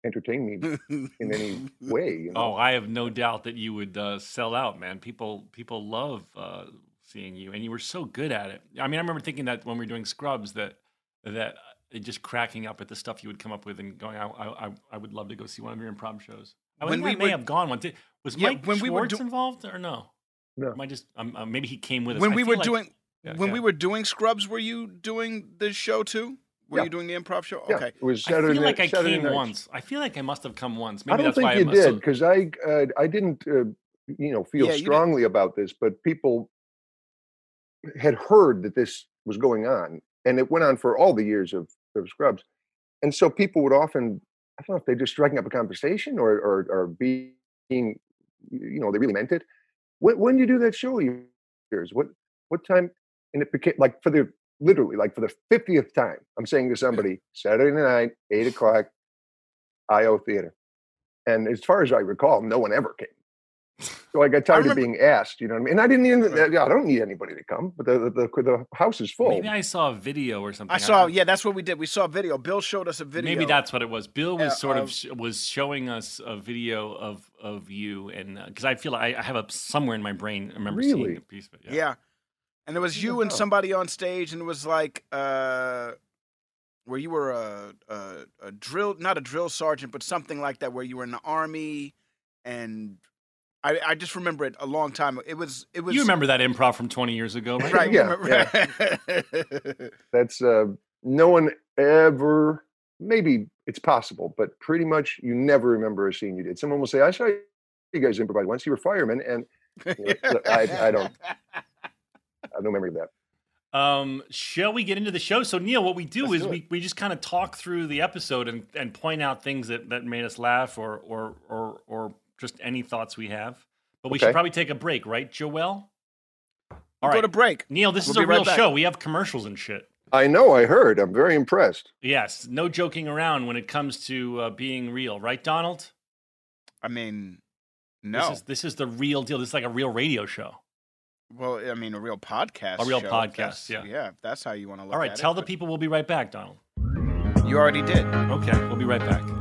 entertain me in any way. You know? Oh, I have no doubt that you would uh, sell out, man. People people love uh, seeing you, and you were so good at it. I mean, I remember thinking that when we were doing Scrubs, that that uh, just cracking up at the stuff you would come up with, and going, I I, I- would love to go see one of your improv shows. I When we I may were- have gone one. Did, was Yeah, Mike when we were Schwartz do- involved or no? No. Am I just um, uh, maybe he came with us. when I we were like- doing Yeah, when yeah. we were doing Scrubs, were you doing the show too? Were Yeah. you doing the improv show? Yeah, Okay. it was I feel like I Saturday came nights. once. I feel like I must have come once. I don't that's think why you I'm so- did because I uh, I didn't uh, you know feel Yeah, strongly about this, but people had heard that this was going on, and it went on for all the years of, of Scrubs, and so people would often I don't know if they're just striking up a conversation or or, or being you know they really meant it. When, when did you do that show? Years what what time? And it became like for the literally like for the fiftieth time. I'm saying to somebody Saturday night, eight o'clock, IO Theater. And as far as I recall, no one ever came. So I got tired remember- of being asked, you know what I mean? And I didn't even, yeah, I don't need anybody to come, but the, the, the, the house is full. Maybe I saw a video or something. I saw. Yeah, that's what we did. We saw a video. Bill showed us a video. Maybe that's what it was. Bill was Yeah, sort of of- sh- was showing us a video of of you, and uh, because I feel like I, I have a somewhere in my brain. I remember seeing a piece of it. Yeah. Yeah. And there was Yeah, you and somebody on stage, and it was like uh, where you were a, a a drill, not a drill sergeant, but something like that, where you were in the army, and I I just remember it a long time. It was it was You remember that improv from 20 years ago, right? right? Yeah, remember- That's, uh, no one ever, maybe it's possible, but pretty much you never remember a scene you did. Someone will say, I saw you guys improvise once, you were firemen, and Yeah, look, I- I don't- I have no memory of that. Um, shall we get into the show? So Neil, what we do Let's is do we, we just kind of talk through the episode and, and point out things that, that made us laugh or or or or just any thoughts we have. But we should probably take a break, right, Joelle? All Go right, to break. Neil, this We'll is a be right real back. show. We have commercials and shit. I know, I heard. I'm very impressed. Yes, no joking around when it comes to uh, being real, right, Donald? I mean, no. This is this is the real deal. This is like a real radio show. Well, I mean, a real podcast. A real show, podcast, yeah. Yeah, if that's how you want to look All right, tell it, the but people we'll be right back, Donald. You already did. Okay, we'll be right back.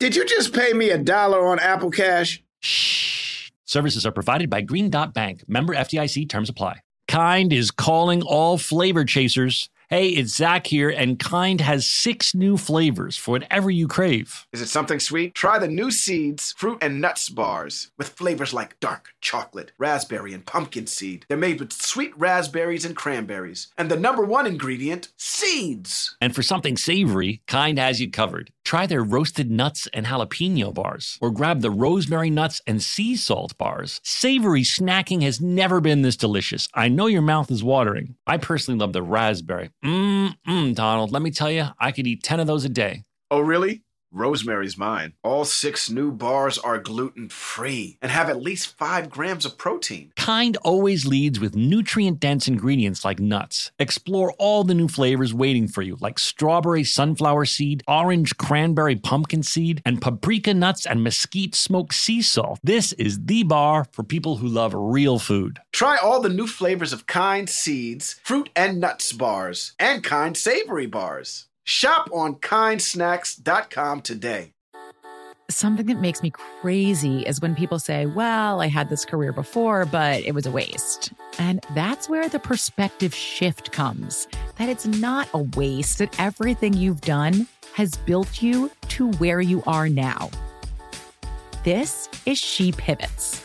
Did you just pay me a dollar on Apple Cash? Shh. Services are provided by Green Dot Bank. Member FDIC terms apply. Kind is calling all flavor chasers. Hey, it's Zach here, and Kind has six new flavors for whatever you crave. Is it something sweet? Try the new Seeds fruit and nuts bars with flavors like dark chocolate, raspberry, and pumpkin seed. They're made with sweet raspberries and cranberries. And the number one ingredient, seeds. And for something savory, Kind has you covered. Try their roasted nuts and jalapeno bars, or grab the rosemary nuts and sea salt bars. Savory snacking has never been this delicious. I know your mouth is watering. I personally love the raspberry. Mmm, mm, Donald, let me tell you, I could eat 10 of those a day. Oh, really? Rosemary's mine. All six new bars are gluten free and have at least five grams of protein. Kind always leads with nutrient dense ingredients like nuts. Explore all the new flavors waiting for you, like strawberry sunflower seed, orange cranberry pumpkin seed, and paprika nuts and mesquite smoked sea salt. This is the bar for people who love real food. Try all the new flavors of Kind Seeds, fruit and nuts bars, and Kind Savory bars. Shop on kindsnacks.com today. Something that makes me crazy is when people say, Well, I had this career before, but it was a waste. And that's where the perspective shift comes. that it's not a waste, that everything you've done has built you to where you are now. This is She Pivots,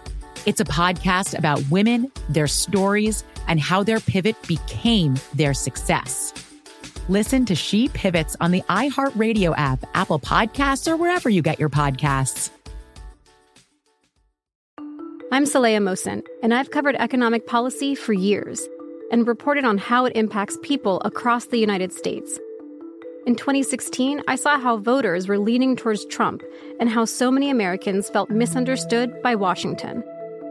It's a podcast about women, their stories, and how their pivot became their success. Listen to She Pivots on the iHeartRadio app, Apple Podcasts, or wherever you get your podcasts. I'm Saleha Mohsin, and I've covered economic policy for years and reported on how it impacts people across the United States. In 2016, I saw how voters were leaning towards Trump and how so many Americans felt misunderstood by Washington.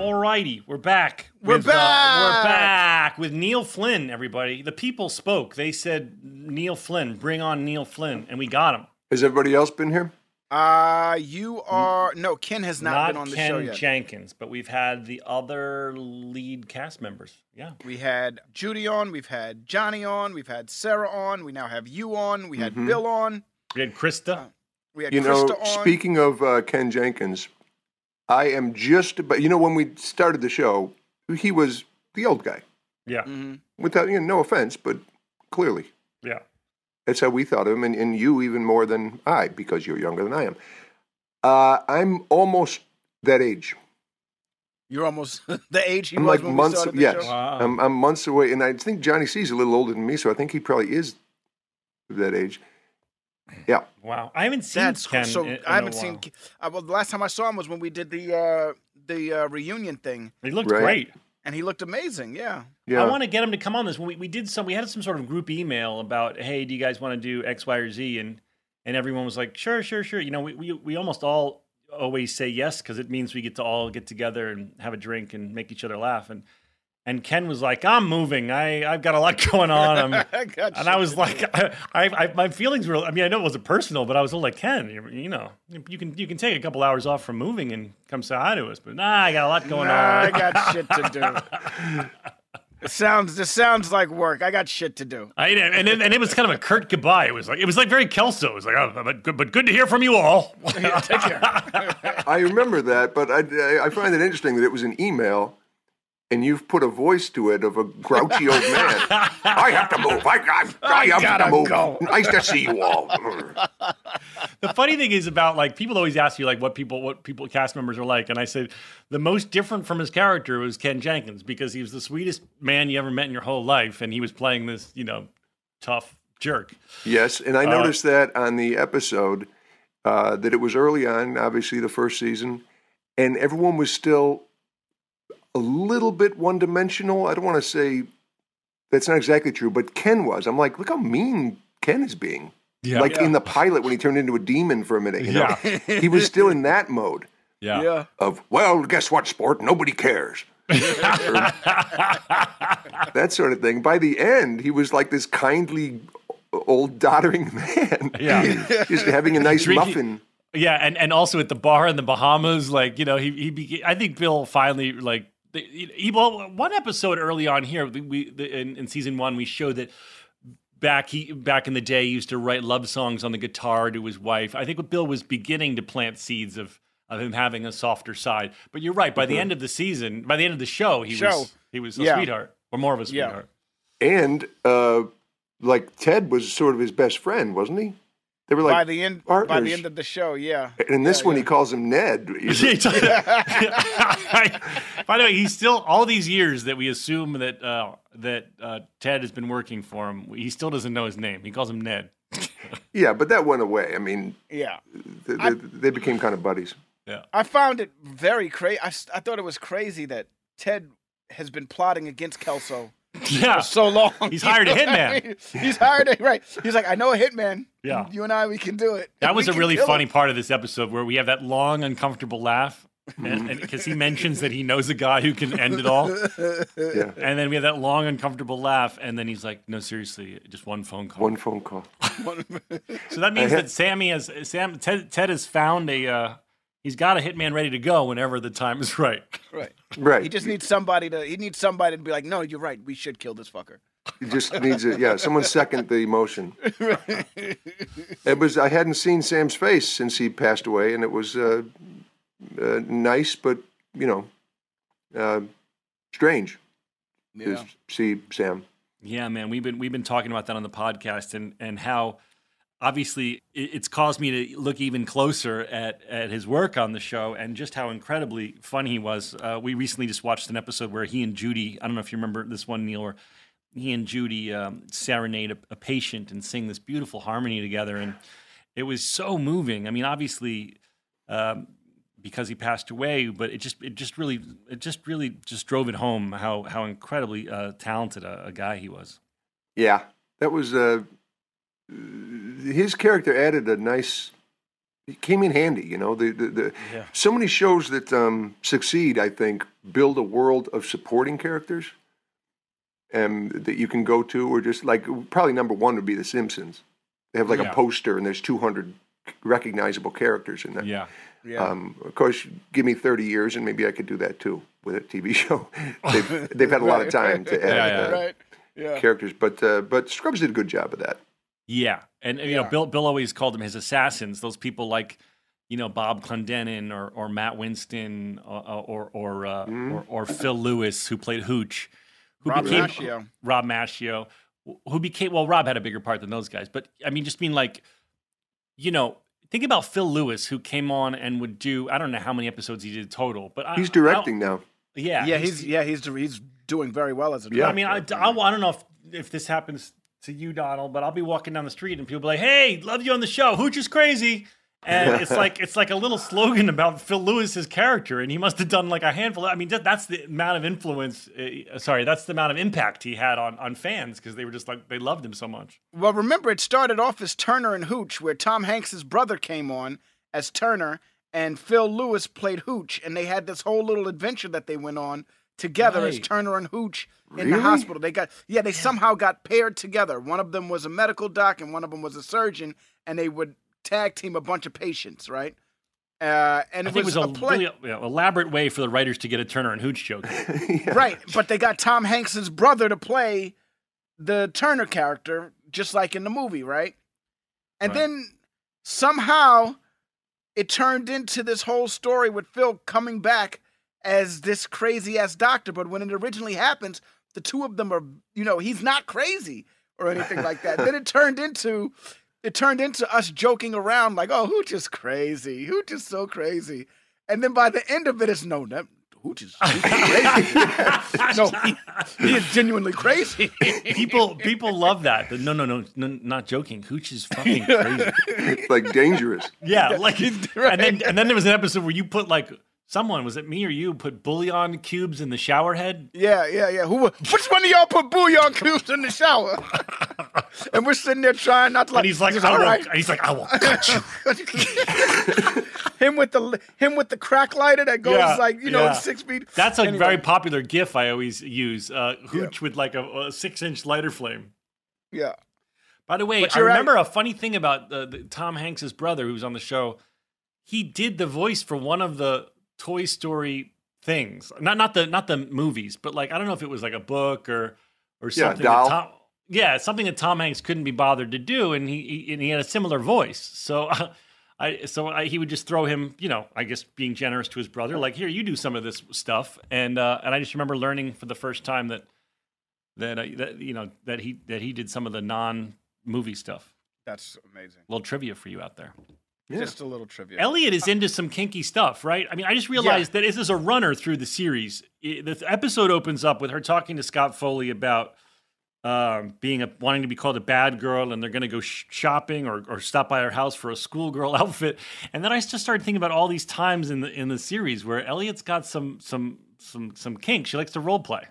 Alrighty, we're back. We're with, uh, back! we're back with Neil Flynn. Everybody, the people spoke. They said, "Neil Flynn, bring on Neil Flynn," and we got him. Has everybody else been here? Uh, you are no. Ken has not, been on the Ken show yet. Jenkins, but we've had the other lead cast members. Yeah, We had Judy on. We've had Johnny on. We've had Sarah on. We now have you on. We had Mhm. Bill on. we had Christa. We had You know, on. speaking of uh, Ken Jenkins, I am just about, you know, when we started the show, he was the old guy. Yeah, Mm-hmm. Without, you know, no offense, but clearly. yeah. That's how we thought of him, and, and you even more than I, because you're younger than I am. Uh, I'm almost that age. You're almost the age he I'm was like when months. we started the yes, show. I'm, I'm months away, and I think Johnny C's a little older than me, so I think he probably is that age. Yeah. Wow, I haven't seen That's Ken. so. in- in I haven't seen. Uh, well, the last time I saw him was when we did the uh, the uh, reunion thing, He looked Right. great. and he looked amazing. Yeah. Yeah. I want to get him to come on this. We, we did some. We had some sort of group email about, hey, do you guys want to do X, Y, or Z? And and everyone was like, sure, sure, sure. You know, we we, we almost all always say yes because it means we get to all get together and have a drink and make each other laugh. And and Ken was like, I'm moving. I I've got a lot going on. I'm, um, I and I was like, I, I, I my feelings were. I mean, I know it wasn't personal, but I was all like, Ken, you, you know, you can you can take a couple hours off from moving and come say hi to us. But nah, I got a lot going Nah, on. I got shit to do. It sounds. This sounds like work. I got shit to do. I, and it, and it was kind of a curt goodbye. It was like it was like very Kelso. It was like, oh, but good, but good to hear from you all. Take care. I remember that, but I, I find it interesting that it was an email, and you've put a voice to it of a grouchy old man. I have to move. I, I, I, I have to move. go. Nice to see you all. the funny thing is about like people always ask you like what people what people cast members are like, and I said the most different from his character was Ken Jenkins because he was the sweetest man you ever met in your whole life, and he was playing this you know tough jerk. Yes, and I Uh, noticed that on the episode uh, that it was early on, obviously the first season, and everyone was still a little bit one dimensional. I don't want to say that's not exactly true, but Ken was. I'm like, look how mean Ken is being. Yeah. like Yeah. in the pilot when he turned into a demon for a minute. You know, Yeah. he was still in that mode Yeah. Yeah. of well, guess what, sport? Nobody cares. that sort of thing. By the end, he was like this kindly old doddering man. Yeah. just having a nice Drinking- muffin. Yeah, and, and also at the bar in the Bahamas, like you know, he he. Beca- I think Bill finally like the- well, one episode early on here, we, we the, in, in season one, we showed that back he back in the day, he used to write love songs on the guitar to his wife. I think what Bill was beginning to plant seeds of of him having a softer side. But you're right. By the Mhm. end of the season, by the end of the show, he Show. was he was a Yeah. sweetheart or more of a Yeah. sweetheart. and uh, like Ted was sort of his best friend, wasn't he? They were like by the end, by the end of the show, yeah. And in this one, he calls him Ned. By the way, he's still all these years that we assume that uh, that uh, Ted has been working for him. He still doesn't know his name. He calls him Ned. yeah, but that went away. I mean, Yeah. they, they, they became kind of buddies. Yeah. I found it very crazy. I, I thought it was crazy that Ted has been plotting against Kelso Yeah. for so long. He's hired a You I hitman. mean? He's hired a right. He's like, I know a hitman. Yeah. You and I, we can do it. That was a really funny him." part of this episode where we have that long, uncomfortable laugh. Because he mentions that he knows a guy who can end it all. Yeah. And then we have that long, uncomfortable laugh. And then he's like, no, seriously, just one phone call. One phone call. So that means I that Sammy has Sam Ted, Ted has found a uh, he's got a hitman ready to go whenever the time is right. Right. Right. He just needs somebody to. He needs somebody to be like, no, you're right. We should kill this fucker. He just needs it. yeah. Someone second the emotion. It was I hadn't seen Sam's face since he passed away, and it was uh, uh, nice, but you know, uh, strange Yeah. to see Sam. Yeah, man, we've been we've been talking about that on the podcast and and how obviously it's caused me to look even closer at at his work on the show and just how incredibly fun he was. Uh, we recently just watched an episode where he and Judy, I don't know if you remember this one, Neil, where he and Judy um, serenade a, a patient and sing this beautiful harmony together, and it was so moving. I mean, obviously. Um, because he passed away, but it just it just really it just really just drove it home how how incredibly uh, talented a, a guy he was. Yeah, that was uh, his character added a nice. He came in handy, you know. The the, the Yeah. so many shows that um, succeed, I think, build a world of supporting characters, and that you can go to, or just like probably number one would be The Simpsons. They have like Yeah. a poster, and there's 200 recognizable characters in there. Yeah. Yeah. Um, of course, give me 30 years, and maybe I could do that too with a TV show. they've, they've had a lot of time to add Yeah, yeah. uh, Right. Yeah. characters, but uh, but Scrubs did a good job of that. Yeah, and you know Bill Bill always called them his assassins. Those people like you know Bob Clendenin or or Matt Winston or or or, uh, mm-hmm. or, or Phil Lewis who played Hooch, who Rob became Maschio. Rob Maschio, who became well Rob had a bigger part than those guys, but I mean just being like, you know. Think about Phil Lewis, who came on and would do. I don't know how many episodes he did total, but I, He's directing now. Yeah, Yeah. He's yeah. He's he's doing very well as a. Yeah. I mean, I, I, I don't know if, if this happens to you, Donald, but I'll be walking down the street and people be like, "Hey, love you on the show. Hooch is crazy," and it's like it's like a little slogan about Phil Lewis's character, and he must have done like a handful. I mean, that, that's the amount of influence. Uh, sorry, that's the amount of impact he had on on fans because they were just like they loved him so much. Well, remember, it started off as Turner and Hooch, where Tom Hanks's brother came on as Turner, and Phil Lewis played Hooch, and they had this whole little adventure that they went on together as Turner and Hooch in the hospital. They got yeah, they somehow got paired together. One of them was a medical doc, and one of them was a surgeon, and they would tag team a bunch of patients, right? Uh, and it was, it was a, play, really you know, elaborate way for the writers to get a Turner and Hooch joke. right? But they got Tom Hanks's brother to play the Turner character, just like in the movie, right? And Right. then somehow it turned into this whole story with Phil coming back as this crazy ass doctor. But when it originally happens, the two of them are, you know, he's not crazy or anything like that. then it turned into. It turned into us joking around like, "Oh, Hooch is crazy. Hooch is so crazy." And then by the end of it, it's no, that, Hooch is, Hooch is crazy. no, he, he is genuinely crazy. people people love that. No, no, no, no, not joking. Hooch is fucking crazy. It's like dangerous. Yeah, like and then and then there was an episode where you put like someone was it me or you put bouillon cubes in the shower head. Yeah, yeah, yeah. Who? Which one of y'all put bouillon cubes in the shower? and we're sitting there trying not to like. And he's like, goes, I "All will, right." he's like, I will cut you. him with the him with the crack lighter that goes Yeah, like you know yeah. six feet. That's a Anyway, very popular GIF I always use. Uh, Hooch with like a, a six inch lighter flame. yeah. By the way, I you're right. remember a funny thing about uh, the, Tom Hanks's brother who was on the show. He did the voice for one of the Toy Story things, not not the not the movies, but like I don't know if it was like a book or or something. doll. That Tom, yeah, something that Tom Hanks couldn't be bothered to do, and he, he and he had a similar voice. So. I, so I, he would just throw him, you know, I guess being generous to his brother, like here, you do some of this stuff, and uh, and I just remember learning for the first time that that, uh, that you know that he that he did some of the non movie stuff. That's amazing. A little trivia for you out there. Just a little trivia. Elliot is into some kinky stuff, right? I mean, I just realized that this is a runner through the series. The episode opens up with her talking to Scott Foley about um, being a wanting to be called a bad girl, and they're going to go sh- shopping or, or stop by her house for a schoolgirl outfit. And then I just started thinking about all these times in the in the series where Elliot's got some some some some kink. She likes to role play.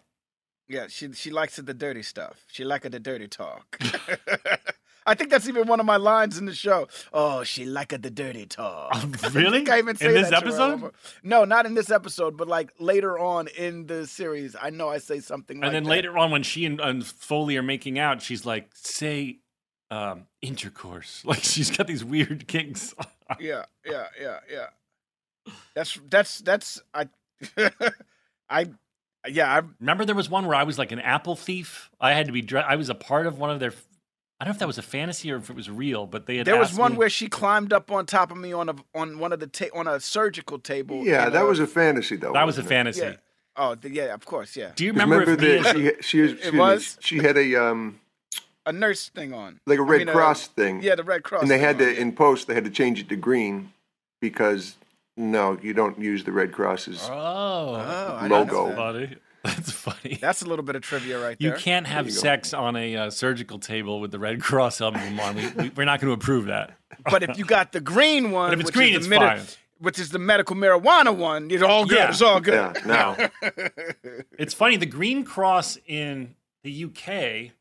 Yeah, she she likes the dirty stuff. She likes the dirty talk. I think that's even one of my lines in the show. Oh, she like the dirty talk. I really? think I even say In this episode? No, not in this episode, but like later on in the series, I know I say something. And like then that. later on, when she and, and Foley are making out, she's like, "Say um, intercourse." Like she's got these weird kinks. yeah, yeah, yeah, yeah. That's that's that's I, I, yeah. I Remember, there was one where I was like an apple thief. I had to be. Dre- I was a part of one of their. I don't know if that was a fantasy or if it was real, but they had. there was one me- where she climbed up on top of me on a on one of the ta- on a surgical table. Yeah, in that was a fantasy, though. That was a it? fantasy. Yeah. Oh, th- yeah, of course, yeah. Do you remember, if that me she she, excuse me, was? she had a um a nurse thing on, like a Red mean, uh, Cross thing. Yeah, the Red Cross. and they thing had on, to in post they had to change it to green because no, you don't use the Red Cross's Oh, I didn't know logo. That. funny. That's funny. That's a little bit of trivia right there. You can't have you go. sex on a uh, surgical table with the Red Cross emblem on. We, we, we're not going to approve that. But if you got the green one, But if it's which green, is it's the medi- fine. Which is the medical marijuana one, it's all good. Yeah. It's all good. Yeah, now It's funny. The Green Cross in the UK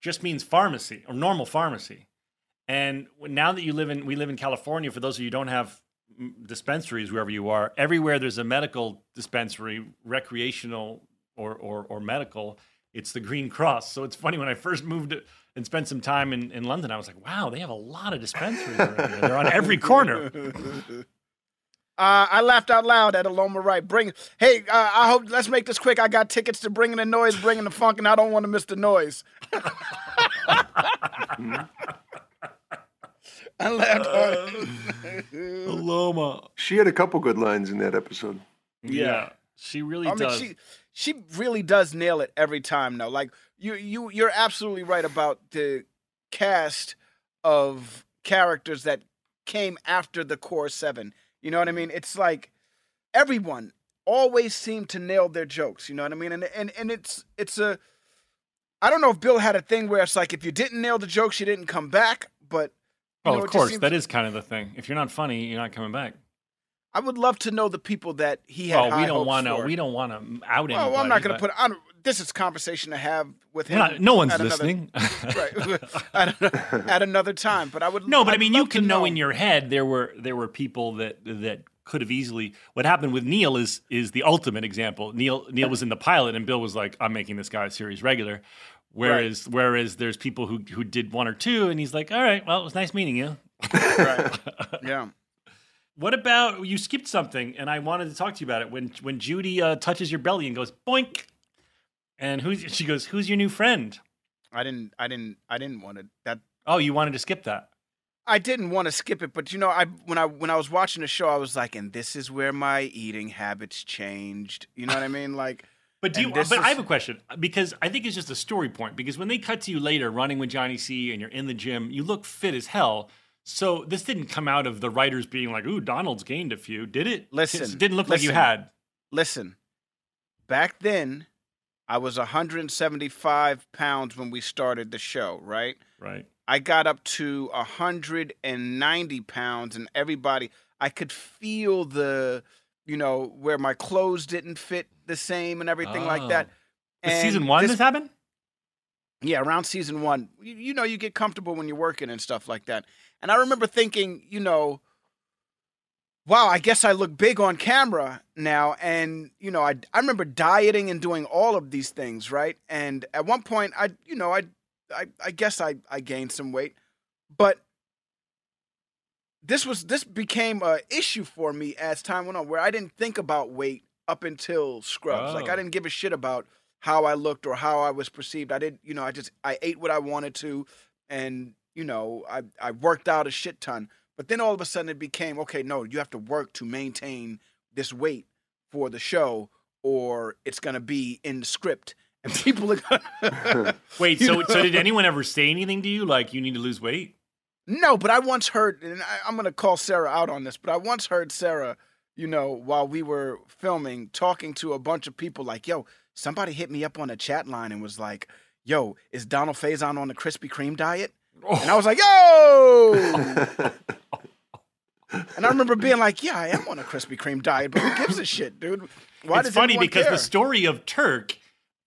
just means pharmacy or normal pharmacy. And now that you live in, we live in California. For those of you who don't have dispensaries wherever you are, everywhere there's a medical dispensary, recreational or or, or medical. It's the Green Cross. So it's funny when I first moved and spent some time in, in London, I was like, wow, they have a lot of dispensaries. around here. They're on every corner. Uh, I laughed out loud at Aloma Right. Bring, hey, uh, I hope. Let's make this quick. I got tickets to bringing the noise, bringing the funk, and I don't want to miss the noise. I laughed hard. Loma. she had a couple good lines in that episode. Yeah, she really I mean, does. she she really does nail it every time. Though, like you you you're absolutely right about the cast of characters that came after the core seven. You know what I mean? It's like everyone always seemed to nail their jokes. You know what I mean? And and and it's it's a I don't know if Bill had a thing where it's like if you didn't nail the jokes, you didn't come back. But oh, know, of course, that is kind of the thing. If you're not funny, you're not coming back. I would love to know the people that he had. Oh, we don't want to. We don't want to out Well, anybody. well, I'm not going to put. on this is conversation to have with him. not- no one's at another- listening. right at, at another time. But I would. No, but I I'd mean, you can know in your head there were there were people that that could have easily. What happened with Neil is is the ultimate example. Neil Neil was in the pilot, and Bill was like, "I'm making this guy a series regular." Whereas whereas there's people who who did one or two, and he's like, "All right, well, it was nice meeting you." Right. Yeah. What about you skipped something, and I wanted to talk to you about it when when Judy uh, touches your belly and goes boink, and who's she goes, "Who's your new friend?" I didn't. I didn't. I didn't want to. That Oh, you wanted to skip that. I didn't want to skip it, but you know, I when I when I was watching the show, I was like, and this is where my eating habits changed. You know what I mean? Like, But do you? But this I have a question because I think it's just a story point. Because when they cut to you later running with Johnny C and you're in the gym, you look fit as hell. So this didn't come out of the writers being like, "Ooh, Donald's gained a few." Did it? Listen, it didn't look like you had. Listen, back then, I was 175 pounds when we started the show, right? Right. I got up to 190 pounds, and everybody, I could feel the, you know, where my clothes didn't fit the same and everything like that. Oh. Was season one this happened? Yeah, around season one. You, you know, you get comfortable when you're working and stuff like that. And I remember thinking, you know, wow, I guess I look big on camera now. And, you know, I, I remember dieting and doing all of these things, right? And at one point, I, you know, I, I, I guess I, I gained some weight. But this was, this became a issue for me as time went on, where I didn't think about weight up until Scrubs. Like, Oh. I didn't give a shit about how I looked or how I was perceived. I didn't, you know, I just I ate what I wanted to, and you know, I I worked out a shit ton. But then all of a sudden it became okay. No, you have to work to maintain this weight for the show, or it's gonna be in the script. and people are gonna. Wait, so know? so did anyone ever say anything to you like you need to lose weight? No, but I once heard, and I, I'm going to call Sarah out on this, but I once heard Sarah, you know, while we were filming, talking to a bunch of people like, yo, somebody hit me up on a chat line and was like, yo, is Donald Faison on the Krispy Kreme diet? And I was like, yo! and I remember being like, yeah, I am on a Krispy Kreme diet, but who gives a shit, dude? Why it's funny because care? the story of Turk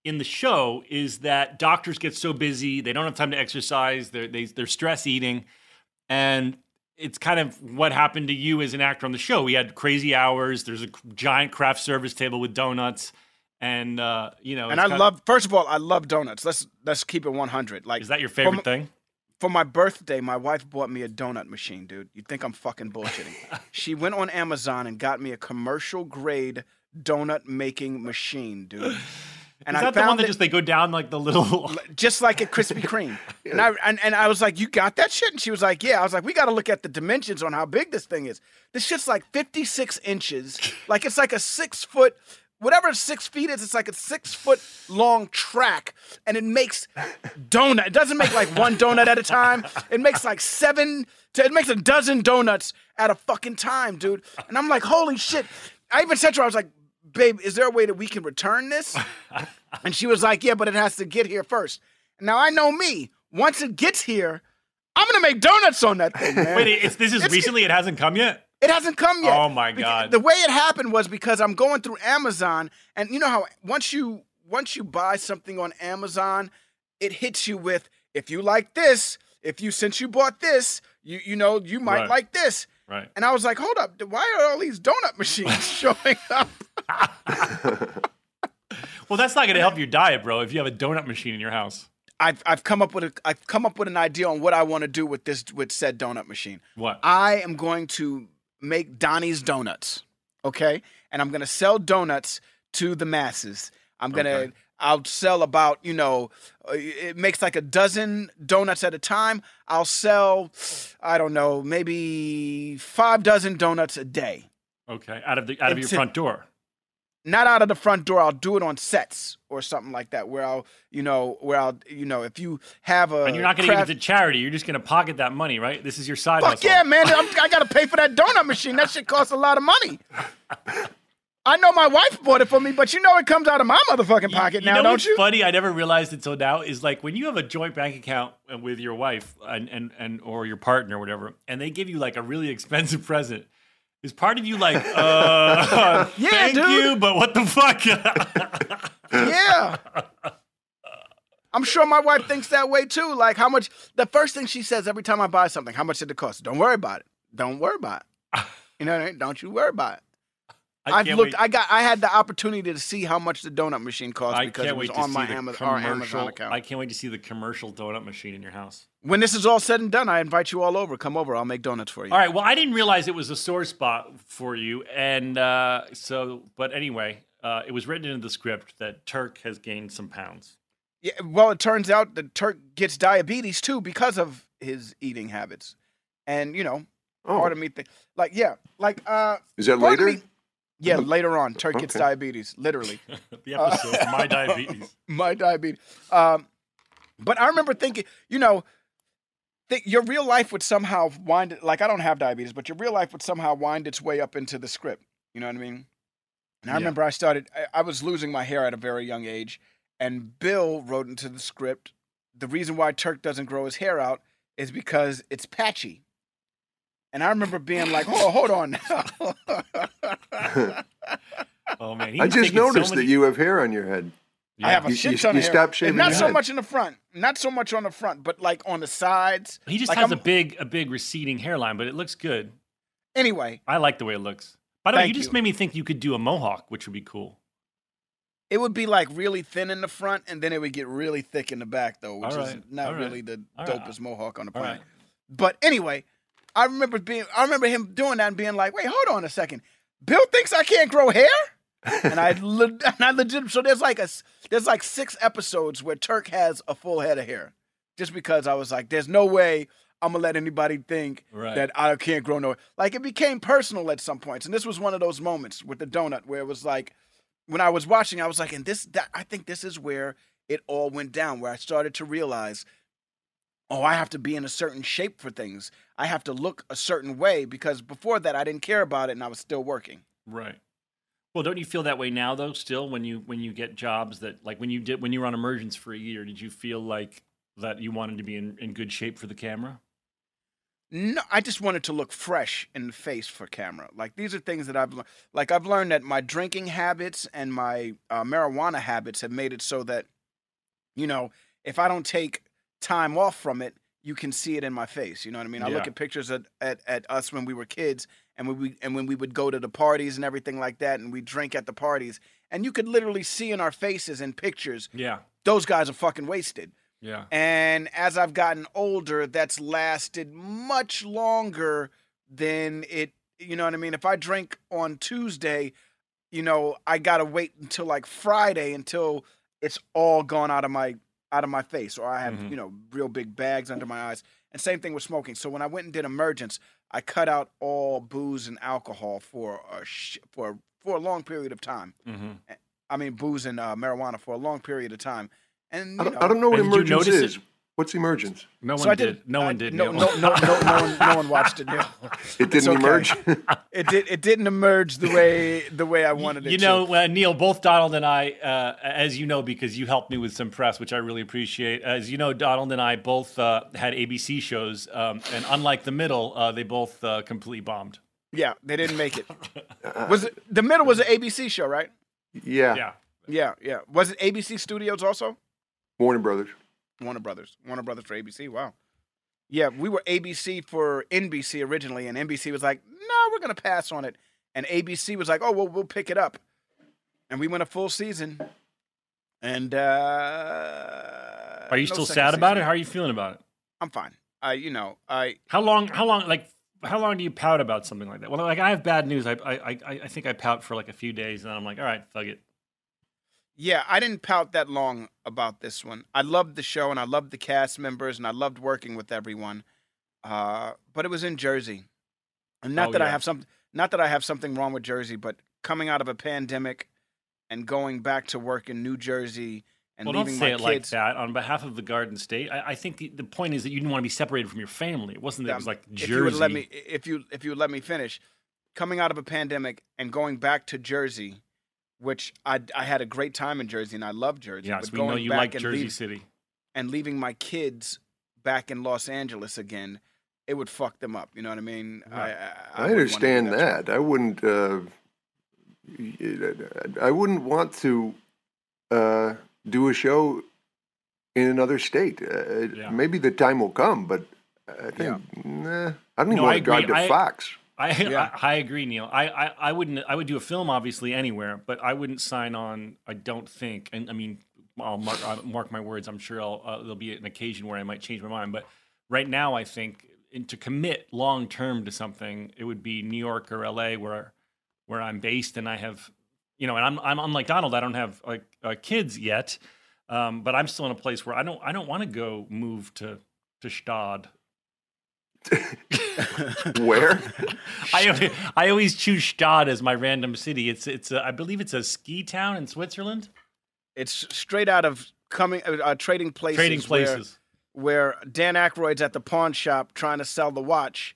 in the show is that doctors get so busy they don't have time to exercise. They're they, they're stress eating, and it's kind of what happened to you as an actor on the show. We had crazy hours. There's a giant craft service table with donuts, and uh, you know. and I love. First of all, I love donuts. Let's let's keep it one hundred. Like, Is that your favorite thing? For my birthday, my wife bought me a donut machine, dude. You think I'm fucking bullshitting? she went on Amazon and got me a commercial grade donut making machine, dude. And is I that the one found that just they go down like the little? just like a Krispy Kreme. And I and, and I was like, "You got that shit?" And she was like, "Yeah." I was like, "We got to look at the dimensions on how big this thing is. This shit's like 56 inches. Like it's like a six foot." Whatever six feet is, it's like a six foot long track, and it makes donut. It doesn't make like one donut at a time. It makes like seven. To, it makes a dozen donuts at a fucking time, dude. And I'm like, holy shit! I even said to her, I was like, babe, is there a way that we can return this? And she was like, yeah, but it has to get here first. Now I know me. Once it gets here, I'm gonna make donuts on that thing, man. Wait, it's this is It's- recently. It hasn't come yet. It hasn't come yet. Oh my god! The way it happened was because I'm going through Amazon, and you know how once you once you buy something on Amazon, it hits you with if you like this, if you since you bought this, you you know you might Right. like this. Right. And I was like, hold up, why are all these donut machines showing up? Well, that's not going to help your diet, bro. If you have a donut machine in your house. I've I've come up with a I've come up with an idea on what I want to do with this with said donut machine. What? I am going to make Donnie's donuts, okay? And I'm gonna sell donuts to the masses. I'm gonna Okay. I'll sell about you know uh, it makes like a dozen donuts at a time. I'll sell I don't know maybe five dozen donuts a day. Okay, out of the out of your front door. Not out of the front door. I'll do it on sets or something like that, where I'll you know where I'll you know if you have a And you're not going to craft- give it to charity. You're just going to pocket that money, right? This is your side Fuck hustle. yeah, man! I'm, I got to pay for that donut machine. That shit costs a lot of money. I know my wife bought it for me, but you know it comes out of my motherfucking pocket You now, know don't what's you? funny? I never realized until now is like when you have a joint bank account with your wife and, and, and or your partner or whatever, and they give you like a really expensive present. Is part of you like, uh, Yeah, thank dude. you, but what the fuck? Yeah. I'm sure my wife thinks that way too. Like how much? The first thing she says every time I buy something, how much did it cost? Don't worry about it. Don't worry about it. You know what I mean? Don't you worry about it. I I've looked. wait- I got. I had the opportunity to see how much the donut machine cost I because it was on my Amazon, our Amazon account. I can't wait to see the commercial donut machine in your house. When this is all said and done, I invite you all over. Come over. I'll make donuts for you. All right. Well, I didn't realize it was a sore spot for you, and uh, so. But anyway, uh, it was written into the script that Turk has gained some pounds. Yeah, well, it turns out that Turk gets diabetes too because of his eating habits, and you know, part of me think like yeah, like uh, Is that later? me- yeah, later on, Turk gets diabetes, literally. the Uh, episode, my diabetes. my diabetes. Um, but I remember thinking, you know, think your real life would somehow wind like I don't have diabetes, but your real life would somehow wind its way up into the script. You know what I mean? And I Yeah. remember I started. I, I was losing my hair at a very young age, and Bill wrote into the script the reason why Turk doesn't grow his hair out is because it's patchy. And I remember being like, "Oh, hold on now." Oh man, I just taking so noticed many- that you have hair on your head. I have a You- shit you- ton you of hair. stopped And Not so head. much in the front. Not so much on the front, but like on the sides. He just Like, has I'm- a big, a big receding hairline, but it looks good. Anyway, I like the way it looks. By the way, you just you. made me think you could do a mohawk, which would be cool. it would be like really thin in the front, and then it would get really thick in the back, though, which All is not all right, really the all right, dopest mohawk on the planet. right. But anyway, I remember being, I remember him doing that and being like, "Wait, hold on a second. Bill thinks I can't grow hair." And I, le- and I legit. So there's like a there's like six episodes where Turk has a full head of hair, just because I was like, "There's no way." I'm gonna let anybody think Right. that I can't grow no. Like it became personal at some points, and this was one of those moments with the donut where it was like, when I was watching, I was like, and this, that, I think this is where it all went down, where I started to realize, oh, I have to be in a certain shape for things. I have to look a certain way because before that, I didn't care about it and I was still working. Right. Well, don't you feel that way now though? Still, when you when you get jobs that like when you did when you were on emergence for a year, did you feel like that you wanted to be in, in good shape for the camera? No, I just wanted to look fresh in the face for camera. Like these are things that I've learned. Like I've learned that my drinking habits and my uh, marijuana habits have made it so that, you know, if I don't take time off from it, you can see it in my face. You know what I mean? I look at pictures at, at, at us when we were kids, and when we and when we would go to the parties and everything like that, and we drink at the parties, and you could literally see in our faces in pictures, Yeah. those guys are fucking wasted. Yeah. And as I've gotten older, that's lasted much longer than it, you know what I mean? If I drink on Tuesday, you know, I got to wait until like Friday until it's all gone out of my out of my face or I have, Mhm. you know, real big bags under my eyes. And same thing with smoking. So when I went and did emergence, I cut out all booze and alcohol for a sh- for for a long period of time. Mm-hmm. I mean, booze and uh, marijuana for a long period of time. And I don't, know, I don't know what And did emergence notice is. What's emergence? No one I did- did. No I- one did. No, no, no, no, no, one, no one watched it. Neil. It didn't okay. emerge. It did. It didn't emerge the way the way I wanted it. To. You to. know, uh, Neil, both Donald and I, uh, as you know, because you helped me with some press, which I really appreciate. As you know, Donald and I both uh, had ABC shows, um, and unlike the middle, uh, they both uh, completely bombed. Yeah, they didn't make it. Was it the middle was an ABC show, right? yeah. Yeah. Yeah, yeah. Was it ABC Studios also? Warner Brothers. Warner Brothers. Warner Brothers for ABC. Wow. Yeah, we were ABC for NBC originally, and NBC was like, "No, we're gonna pass on it," and ABC was like, "Oh, well, we'll pick it up," and we went a full season. And uh, Are you no still sad about season. it? How are you feeling about it? I'm fine. I, you know, I How long? How long? Like, how long do you pout about something like that? Well, like I have bad news. I, I, I, I think I pout for like a few days, and then I'm like, all right, fuck it. Yeah, I didn't pout that long about this one. I loved the show and I loved the cast members and I loved working with everyone. Uh, but it was in Jersey. And not Oh, that I have some not that I have something wrong with Jersey, but coming out of a pandemic and going back to work in New Jersey and well, don't say my it like that. On behalf of the Garden State, I, I think the, the point is that you didn't want to be separated from your family. It wasn't that it was like Jersey. If you would let me if you if you would let me finish, coming out of a pandemic and going back to Jersey, which I I had a great time in Jersey and I love Jersey. yes, but we know going you back like and Jersey leave- City. and leaving my kids back in Los Angeles again, it would fuck them up. You know what I mean? I, I, I, wouldn't wanna do understand that. that. I wouldn't. Uh, I wouldn't want to uh, do a show in another state. Uh, Yeah. Maybe the time will come, but I think nah, I don't even No, want I to drive to I- Fox. I, Yeah. I I agree, Neil. I, I I wouldn't I would do a film obviously anywhere, but I wouldn't sign on. I don't think, and I mean, I'll mark, I'll mark my words. I'm sure I'll, uh, there'll be an occasion where I might change my mind, but right now I think in, to commit long term to something, it would be New York or L.A. where where I'm based, and I have, you know, and I'm I'm unlike Donald. I don't have like uh, kids yet, um, but I'm still in a place where I don't I don't want to go move to to Gstaad. Where? I always, I always choose Gstaad as my random city. It's it's a, I believe it's a ski town in Switzerland. It's straight out of coming uh, uh, trading places. Trading where- Places. Where, Dan Aykroyd's at the pawn shop trying to sell the watch,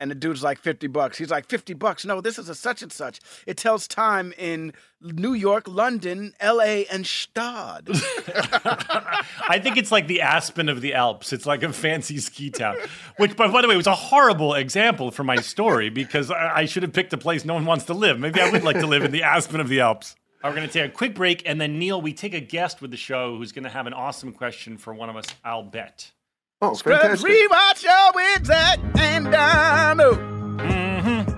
and the dude's like fifty bucks. He's like fifty bucks. No, this is a such and such. It tells time in New York, London, L.A., and Gstaad. I think it's like the Aspen of the Alps. It's like a fancy ski town. Which, by, by the way, was a horrible example for my story because I, I should have picked a place no one wants to live. Maybe I would like to live in the Aspen of the Alps. All right, We're going to take a quick break, and then Neil, we take a guest with the show who's going to have an awesome question for one of us. I'll bet. Oh, Scrubs, fantastic! rewatch your with Zach and Dino. Oh. Mm-hmm.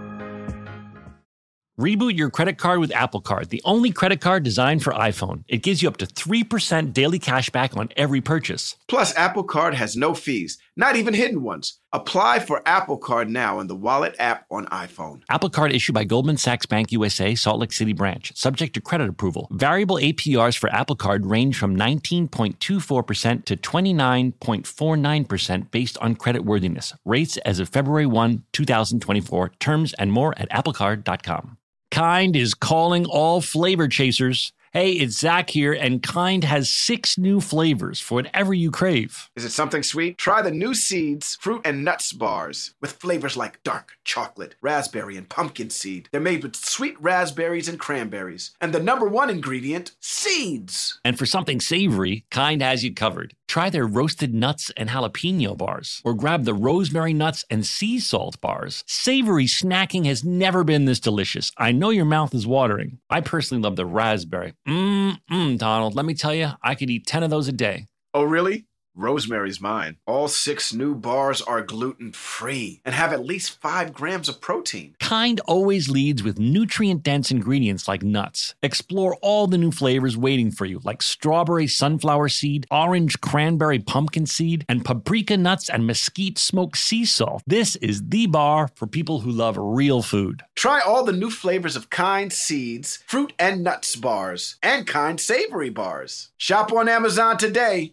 Reboot your credit card with Apple Card, the only credit card designed for iPhone. It gives you up to 3% daily cash back on every purchase. Plus, Apple Card has no fees, not even hidden ones. Apply for Apple Card now in the Wallet app on iPhone. Apple Card issued by Goldman Sachs Bank USA, Salt Lake City branch, subject to credit approval. Variable APRs for Apple Card range from 19.24% to 29.49% based on credit worthiness. Rates as of February 1, 2024. Terms and more at applecard.com. Kind is calling all flavor chasers. Hey, it's Zach here, and Kind has six new flavors for whatever you crave. Is it something sweet? Try the new Seeds fruit and nuts bars with flavors like dark chocolate, raspberry, and pumpkin seed. They're made with sweet raspberries and cranberries. And the number one ingredient, seeds. And for something savory, Kind has you covered. Try their roasted nuts and jalapeno bars, or grab the rosemary nuts and sea salt bars. Savory snacking has never been this delicious. I know your mouth is watering. I personally love the raspberry. Mmm, mm, Donald, let me tell you, I could eat 10 of those a day. Oh, really? Rosemary's mine. All six new bars are gluten free and have at least five grams of protein. Kind always leads with nutrient dense ingredients like nuts. Explore all the new flavors waiting for you, like strawberry sunflower seed, orange cranberry pumpkin seed, and paprika nuts and mesquite smoked sea salt. This is the bar for people who love real food. Try all the new flavors of Kind Seeds, fruit and nuts bars, and Kind Savory bars. Shop on Amazon today.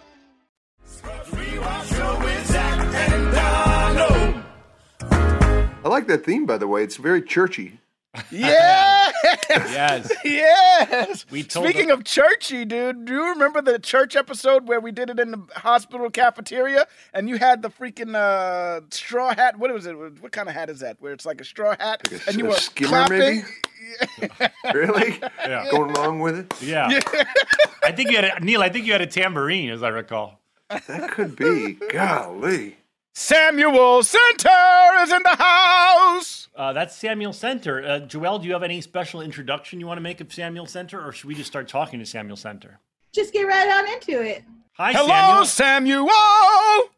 Like that theme, by the way. It's very churchy. Yes. Yes. yes. We told Speaking them- of churchy, dude, do you remember the church episode where we did it in the hospital cafeteria and you had the freaking uh, straw hat? What was it? What kind of hat is that? Where it's like a straw hat Like a- and you a were skimmer, clapping. maybe? really? Yeah. Going along with it? Yeah. I think you had a, Neil. I think you had a tambourine, as I recall. That could be. Golly. Samuel Center is in the house. Uh, that's Samuel Center. Uh, Joelle, do you have any special introduction you want to make of Samuel Center, or should we just start talking to Samuel Center? Just get right on into it. Hi, Hello, Samuel. Samuel.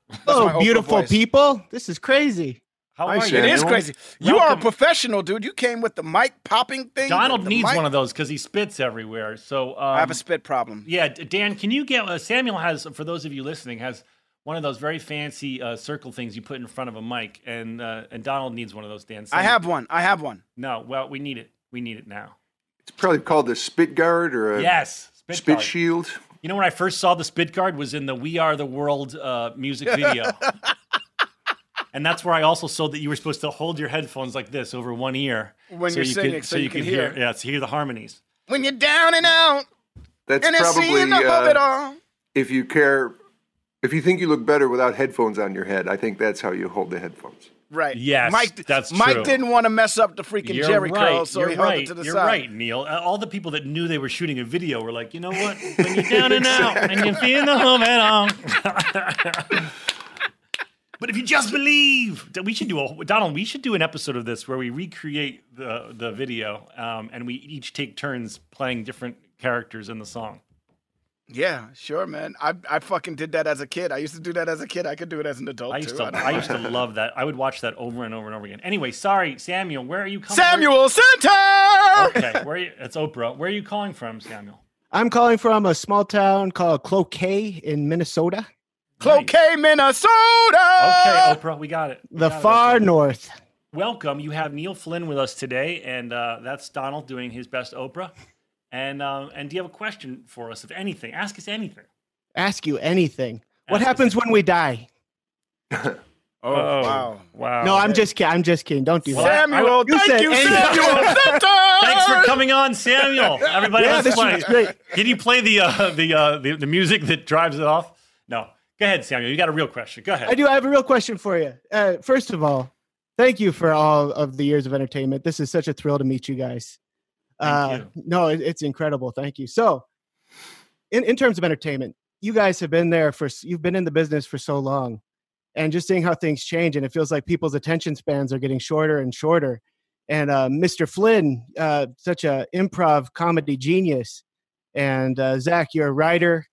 That's Oh, beautiful voice. people. This is crazy. How Hi, are you? It is Samuel. crazy. You are a professional, dude. You came with the mic popping thing. Donald needs mic- one of those because he spits everywhere. So um, I have a spit problem. Yeah, Dan, can you get uh, Samuel has for those of you listening has one of those very fancy uh, circle things you put in front of a mic, and uh, and Donald needs one of those. Dan, I have one. I have one. No, well, we need it. We need it now. It's probably called the spit guard or a yes, spit, spit guard. shield. You know when I first saw the spit guard was in the "We Are the World" uh, music video. And that's where I also saw that you were supposed to hold your headphones like this over one ear When so you're you singing, could, so you can could hear. Yeah, to hear the harmonies. When you're down and out, That's and it's probably seeing the of it uh, all. if you care. If you think you look better without headphones on your head, I think that's how you hold the headphones. Right. Yes, Mike, that's Mike true. didn't want to mess up the freaking You're Jerry right. curl, so you're he held right. it to the you're side. right, Neil. Uh, all the people that knew they were shooting a video were like, you know what? When you're down and out and you're feeling the home at all. But if you just believe, that we should do a Donald. We should do an episode of this where we recreate the the video, um, and we each take turns playing different characters in the song. Yeah, sure, man. I I fucking did that as a kid. I used to do that as a kid. I could do it as an adult I used too. to, don't I used to love that. I would watch that over and over and over again. Anyway, sorry, Samuel. Where are you coming? Samuel Center. Okay, where are you? It's Oprah. Where are you calling from, Samuel? I'm calling from a small town called Cloquet in Minnesota, Cloquet, Minnesota. Okay, Oprah, we got it. We the got far Oprah. north. Welcome. You have Neil Flynn with us today, and uh, that's Donald doing his best Oprah. And um, and do you have a question for us? If anything, ask us anything. Ask you anything. What Ask us happens when we die? Oh, Oh, wow. Wow. No, I'm just kidding. I'm just kidding. Don't do Well, that. I- I- Thank said you, anything. Samuel Center. Thanks for coming on, Samuel. Everybody, Yeah, let's this play. was great. Can you play the uh, the, uh, the the music that drives it off? No. Go ahead, Samuel. You got a real question. Go ahead. I do. I have a real question for you. Uh, first of all, thank you for all of the years of entertainment. This is such a thrill to meet you guys. Uh, No, it, it's incredible. Thank you. So, in, in terms of entertainment, you guys have been there for, you've been in the business for so long. And just seeing how things change, and it feels like people's attention spans are getting shorter and shorter. And uh, Mr. Flynn, uh, such a improv comedy genius, and uh, Zach, you're a writer,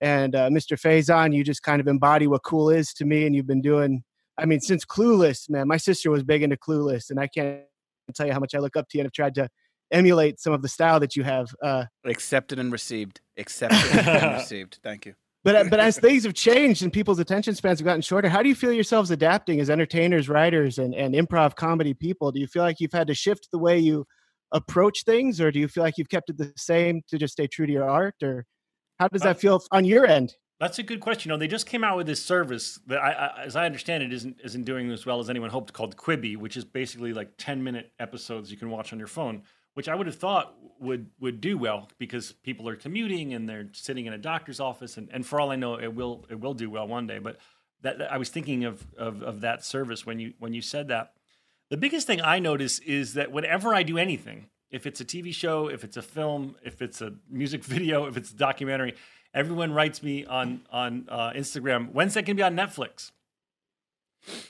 and uh, Mr. Faison, you just kind of embody what cool is to me, and you've been doing. I mean, since Clueless, man, my sister was big into Clueless, and I can't tell you how much I look up to you and have tried to emulate some of the style that you have. Uh, Accepted and received. Accepted and received. Thank you. but but as things have changed and people's attention spans have gotten shorter, how do you feel yourselves adapting as entertainers, writers, and, and improv comedy people? Do you feel like you've had to shift the way you approach things, or do you feel like you've kept it the same to just stay true to your art, or how does that feel on your end? That's a good question. You know, they just came out with this service that, I, I, as I understand it, isn't isn't doing as well as anyone hoped, called Quibi, which is basically like ten minute episodes you can watch on your phone. Which I would have thought would would do well because people are commuting and they're sitting in a doctor's office, and, and for all I know, it will it will do well one day. But that, I was thinking of, of of that service when you when you said that. The biggest thing I notice is that whenever I do anything, if it's a TV show, if it's a film, if it's a music video, if it's a documentary, everyone writes me on on uh, Instagram. When's that going to be on Netflix?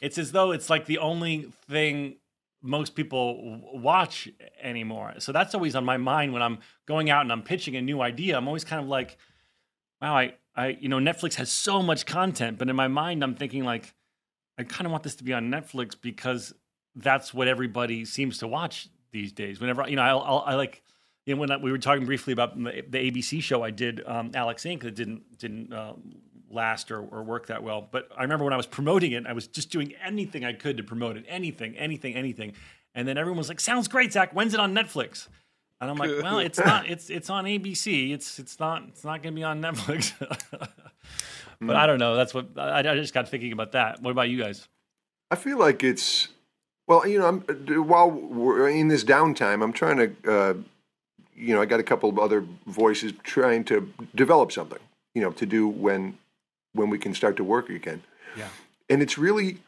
It's as though it's like the only thing most people watch anymore. So that's always on my mind when I'm going out and I'm pitching a new idea. I'm always kind of like, wow, I, I, you know, Netflix has so much content, but in my mind, I'm thinking like, I kind of want this to be on Netflix because that's what everybody seems to watch these days. Whenever you know, I'll, I'll I like, you know, when I, we were talking briefly about the ABC show I did, um, Alex Inc. that didn't didn't uh, last or, or work that well. But I remember when I was promoting it, I was just doing anything I could to promote it, anything, anything, anything. And then everyone was like, "Sounds great, Zach. When's it on Netflix?" And I'm like, "Well, it's not. It's it's on ABC. It's it's not. It's not going to be on Netflix." but I don't know. That's what I, I just got thinking about that. What about you guys? I feel like it's well, you know, I'm while we're in this downtime, I'm trying to, uh, you know, I got a couple of other voices trying to develop something, you know, to do when when we can start to work again. Yeah. And it's really,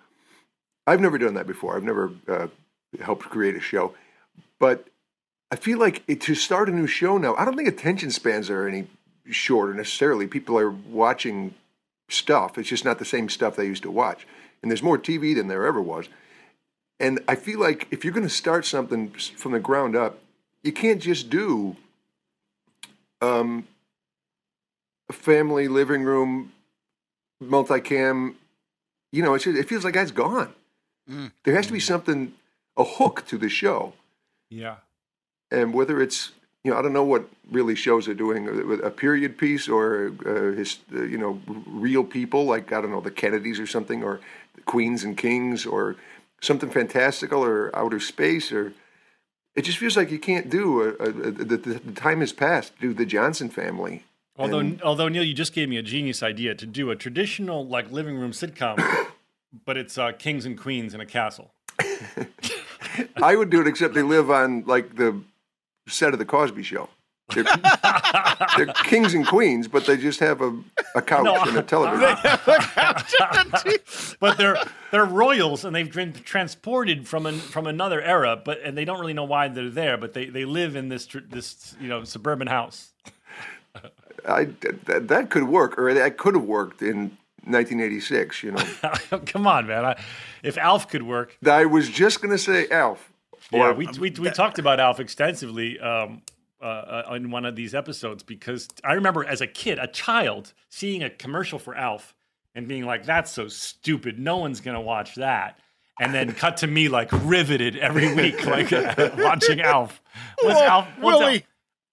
I've never done that before. I've never uh, helped create a show, but I feel like it, to start a new show now, I don't think attention spans are any shorter necessarily. People are watching stuff. It's just not the same stuff they used to watch. And there's more TV than there ever was. And I feel like if you're going to start something from the ground up, you can't just do um, a family living room multicam. You know, it's just, it feels like that's gone. There has to be something, a hook to the show Yeah. and whether it's you know I don't know what really shows are doing uh, a period piece or uh, his uh, you know real people like I don't know the Kennedys or something or the Queens and Kings or something fantastical or outer space or it just feels like you can't do a, a, a, the, the time has passed to do the Johnson family. Although, And- although Neil, you just gave me a genius idea to do a traditional like living room sitcom, but it's uh, kings and queens in a castle. I would do it except they live on like the set of the Cosby Show. They're, they're kings and queens, but they just have a, a couch No, and a television. They but they're they're royals and they've been transported from an, from another era, but and they don't really know why they're there, but they, they live in this this you know suburban house. I that, that could work, or that could have worked in 1986. You know, Come on, man. I, if Alf could work, I was just going to say Alf. Yeah, Or- we, we, we talked about Alf extensively um, uh, uh, in one of these episodes because I remember as a kid, a child, seeing a commercial for Alf and being like, that's so stupid. No one's going to watch that. And then cut to me like riveted every week, like watching Alf. What's Whoa, Alf? What's Willie. Alf?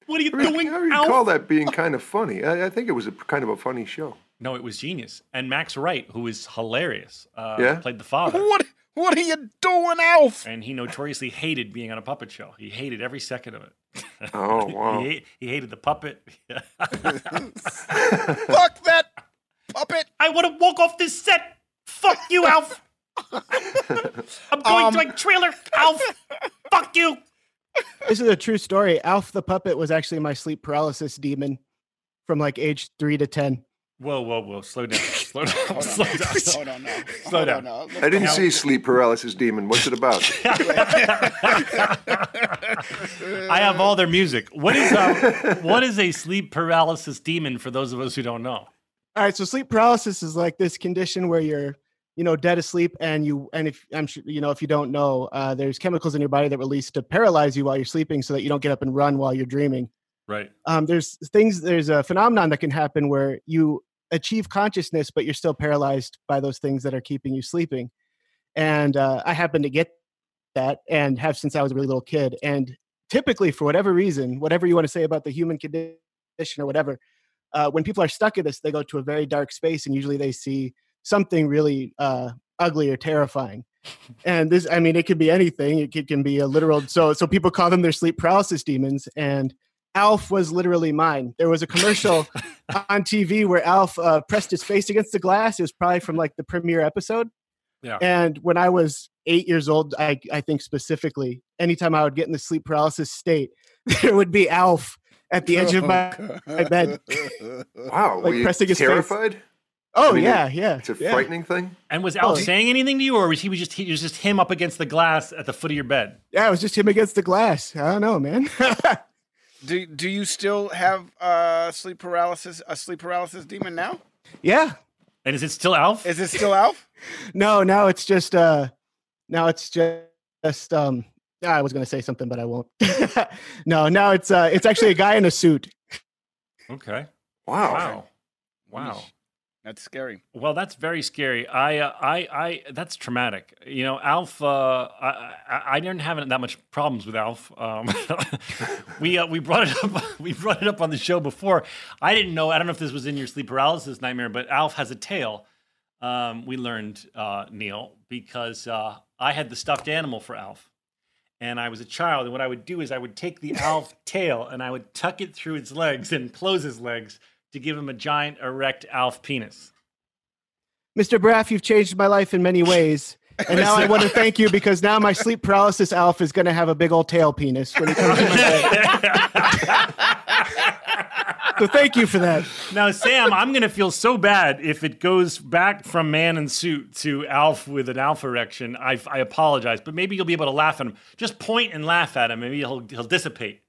What are you I re- doing, I recall Alf? that being kind of funny. I, I think it was a kind of a funny show. No, it was genius. And Max Wright, who is hilarious, uh, Yeah? played the father. What what are you doing, Alf? And he notoriously hated being on a puppet show. He hated every second of it. Oh, wow. he, he hated the puppet. Fuck that puppet. I want to walk off this set. Fuck you, Alf. I'm going Um, to a trailer, Alf. Fuck you. This is a true story. Alf the puppet was actually my sleep paralysis demon from like age three to ten. Whoa, whoa, whoa! Slow down. Slow down. Slow down. Hold on now. Slow Hold down. on now. I didn't see Sleep Paralysis Demon. What's it about? I have all their music. What is um, what is a sleep paralysis demon for those of us who don't know? All right, so sleep paralysis is like this condition where you're, you know, dead asleep, and you, and if I'm sure, you know, if you don't know, uh, there's chemicals in your body that release to paralyze you while you're sleeping, so that you don't get up and run while you're dreaming. Right. Um, there's things, there's a phenomenon that can happen where you achieve consciousness, but you're still paralyzed by those things that are keeping you sleeping. And uh, I happen to get that, and have since I was a really little kid. And typically, for whatever reason, whatever you want to say about the human condition or whatever, uh, when people are stuck in this, they go to a very dark space, and usually they see something really uh, ugly or terrifying. And this, I mean, it could be anything. It could, can be a literal. So, so people call them their sleep paralysis demons. And Alf was literally mine. There was a commercial on TV where Alf uh, pressed his face against the glass. It was probably from like the premiere episode. Yeah. And when I was eight years old, I, I think specifically, anytime I would get in the sleep paralysis state, there would be Alf at the edge of my, my bed. Wow, Like were you pressing his face. Terrified? Oh, I mean, yeah, it- yeah, It's a yeah. frightening thing. And was Oh, Alf he- saying anything to you, or was he was just he was just him up against the glass at the foot of your bed? Yeah, it was just him against the glass. I don't know, man. Do do you still have uh sleep paralysis a sleep paralysis demon now? yeah. And is it still Alf? Is it still Alf? No, now it's just uh now it's just just um I was gonna say something, but I won't. no, now it's uh it's actually a guy in a suit. Okay. Wow. Wow. Wow. That's scary. Well, that's very scary. I, uh, I, I. That's traumatic. You know, Alf. Uh, I, I, didn't have that much problems with Alf. Um, we, uh, we brought it up. We brought it up on the show before. I didn't know. I don't know if this was in your sleep paralysis nightmare, but Alf has a tail. Um, we learned uh, Neil because uh, I had the stuffed animal for Alf, and I was a child. And what I would do is I would take the Alf tail and I would tuck it through its legs and close his legs to give him a giant erect Alf penis. Mr. Braff, you've changed my life in many ways. And now I want to thank you because now my sleep paralysis Alf is going to have a big old tail penis when he comes to my bed. so thank you for that. Now, Sam, I'm going to feel so bad if it goes back from man in suit to Alf with an Alf erection. I, I apologize, but maybe you'll be able to laugh at him. Just point and laugh at him. Maybe he'll he'll dissipate.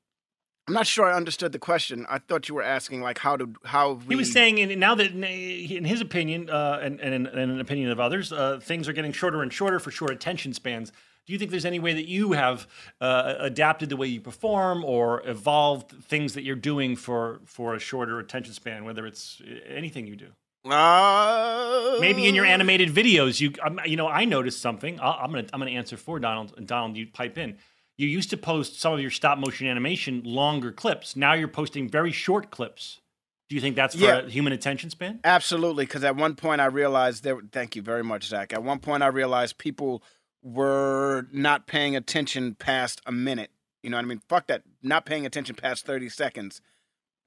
I'm not sure I understood the question. I thought you were asking like how to how we He was saying, in, now that in his opinion, uh, and, and in, in an opinion of others, uh, things are getting shorter and shorter for short attention spans. Do you think there's any way that you have uh, adapted the way you perform or evolved things that you're doing for for a shorter attention span, whether it's uh, anything you do? Uh, Maybe in your animated videos, you um, you know I noticed something. I'll, I'm gonna I'm gonna answer for Donald. Donald, you pipe in. You used to post some of your stop motion animation longer clips. Now you're posting very short clips. Do you think that's for Yeah. a human attention span? Absolutely, because at one point I realized there. Thank you very much, Zach. At one point I realized people were not paying attention past a minute. You know what I mean? Fuck that. Not paying attention past thirty seconds.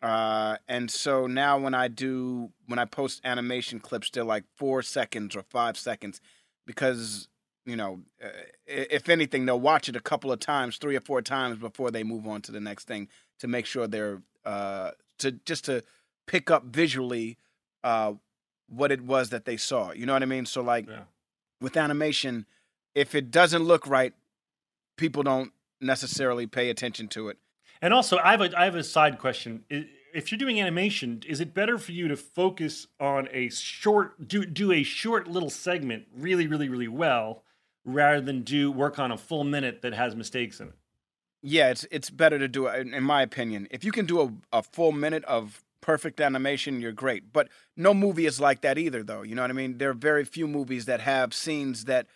Uh, and so now when I do when I post animation clips, they're like four seconds or five seconds, because you know, uh, if anything, they'll watch it a couple of times, three or four times before they move on to the next thing to make sure they're uh to just to pick up visually uh what it was that they saw. You know what I mean? So like with animation, if it doesn't look right, people don't necessarily pay attention to it. And also, I have a I have a side question. If you're doing animation, is it better for you to focus on a short do do a short little segment really really really well rather than do work on a full minute that has mistakes in it? Yeah, it's it's better to do it in my opinion. If you can do a, a full minute of perfect animation, you're great. But no movie is like that either though. You know what I mean? There are very few movies that have scenes that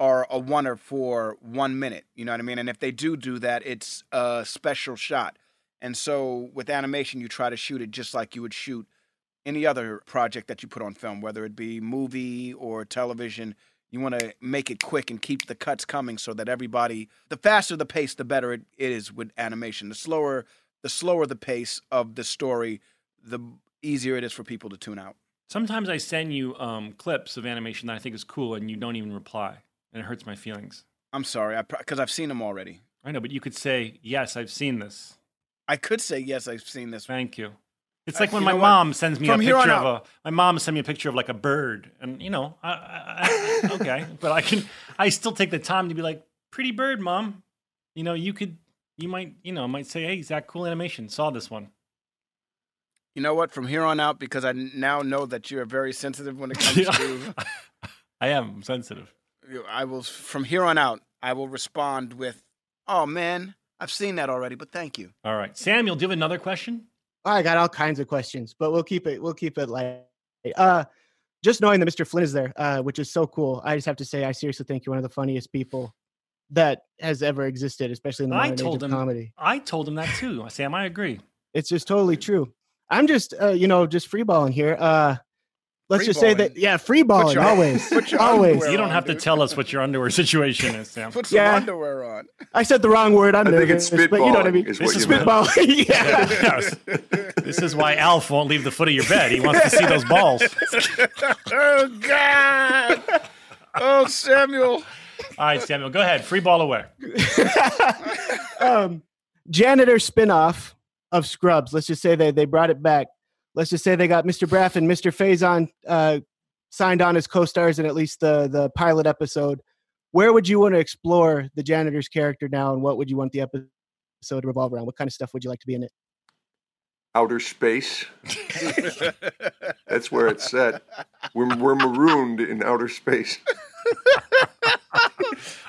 are a oneer for one minute. You know what I mean? And if they do do that, it's a special shot. And so with animation, you try to shoot it just like you would shoot any other project that you put on film, whether it be movie or television. You want to make it quick and keep the cuts coming so that everybody, the faster the pace, the better it is with animation. The slower, the slower the pace of the story, the easier it is for people to tune out. Sometimes I send you um, clips of animation that I think is cool, and you don't even reply, and it hurts my feelings. I'm sorry, because I've seen them already. I know, but you could say, "Yes, I've seen this." I could say yes, I've seen this. Thank you. It's like when my know what? mom sends me From a here on picture of out- a my mom sent me a picture of like a bird, and you know, I, I, I, okay, but I can I still take the time to be like, "Pretty bird, mom." You know, you could you might you know might say, "Hey, Zach, cool animation. Saw this one." You know what? From here on out, because I now know that you're very sensitive when it comes to. I am sensitive. I will from here on out. I will respond with, "Oh man, I've seen that already, but thank you." All right, Samuel, do you have another question? I got all kinds of questions, but we'll keep it. We'll keep it light. Uh, just knowing that Mr. Flynn is there, uh, which is so cool. I just have to say, I seriously think you're one of the funniest people that has ever existed, especially in the I told of him. comedy. I told him that too, Sam. I agree. It's just totally true. I'm just, uh, you know, just freeballing here. Uh, let's just say that, yeah, freeballing your- always, put your always. You don't have to tell us what your underwear situation is, Sam. Put some Yeah. underwear on. I said the wrong word. I'm I think nervous, it's but you know what I mean. is This what is you meant. Spitballing, yeah. Yes. This is why Alf won't leave the foot of your bed. He wants to see those balls. oh God! Oh Samuel. All right, Samuel, go ahead. Free ball away. um, janitor spinoff of Scrubs. Let's just say they they brought it back. Let's just say they got Mr. Braff and Mr. Faison uh, signed on as co-stars in at least the the pilot episode. Where would you want to explore the janitor's character now, and what would you want the episode to revolve around? What kind of stuff would you like to be in it? Outer space. That's where it's set. We're, we're marooned in outer space.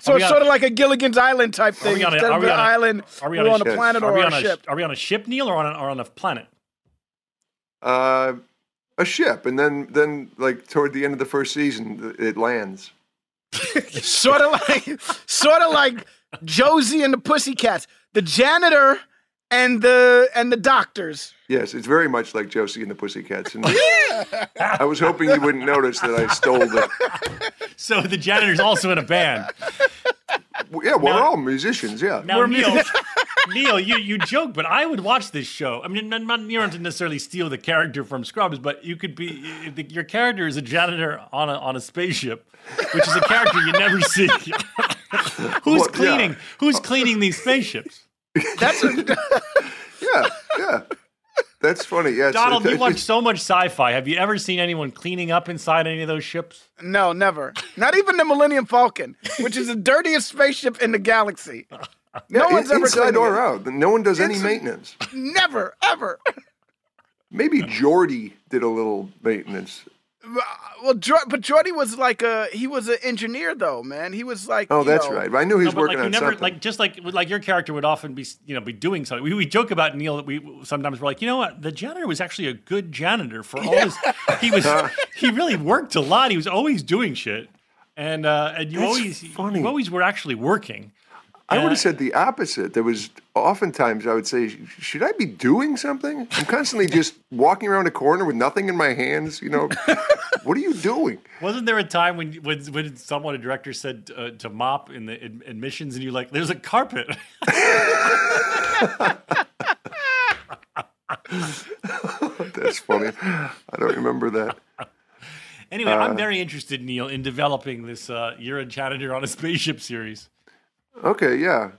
So it's on- sort of like a Gilligan's Island type Are thing. we on a, are we on a, island, are we we're on a ship? planet are or we a on ship. Are we on a ship, Neil, or on a, or on a planet? Uh, a ship, and then then like toward the end of the first season, it lands. sort of like, sort of like Josie and the Pussycats, the janitor and the and the doctors. Yes, it's very much like Josie and the Pussycats. And I was hoping you wouldn't notice that I stole the. So the janitor's also in a band. Yeah, we're all musicians. Yeah. Now, Neil, Neil, you, you joke, but I would watch this show. I mean, not, not you don't necessarily steal the character from Scrubs, but you could be the, your character is a janitor on a on a spaceship, which is a character you never see. Who's Well, yeah. cleaning? Who's cleaning these spaceships? That's a, Yeah, yeah. That's funny. Yes. Donald, you watch so much sci-fi. Have you ever seen anyone cleaning up inside any of those ships? no, never. Not even the Millennium Falcon, which is the dirtiest spaceship in the galaxy. yeah, no in- one's ever inside or it. out. No one does any maintenance. Never, ever. Maybe Geordi did a little maintenance. Well, Jor- but Geordi was like a he was an engineer though, man. He was like Oh, you that's know- right. I knew he was but working like you on never something. like just like like your character would often be you know be doing something. We, we joke about Neil that we sometimes we're like you know what the janitor was actually a good janitor for all his he was he really worked a lot. He was always doing shit, and uh, and you That's always funny. you always were actually working. I would have said the opposite. There was oftentimes I would say, should I be doing something? I'm constantly just walking around a corner with nothing in my hands. You know, what are you doing? Wasn't there a time when when, when someone a director said uh, to mop in the ad- admissions and you're like there's a carpet. That's funny. I don't remember that. anyway, Uh, I'm very interested, Neil, in developing this. Uh, you're a janitor on a spaceship series. Okay, yeah,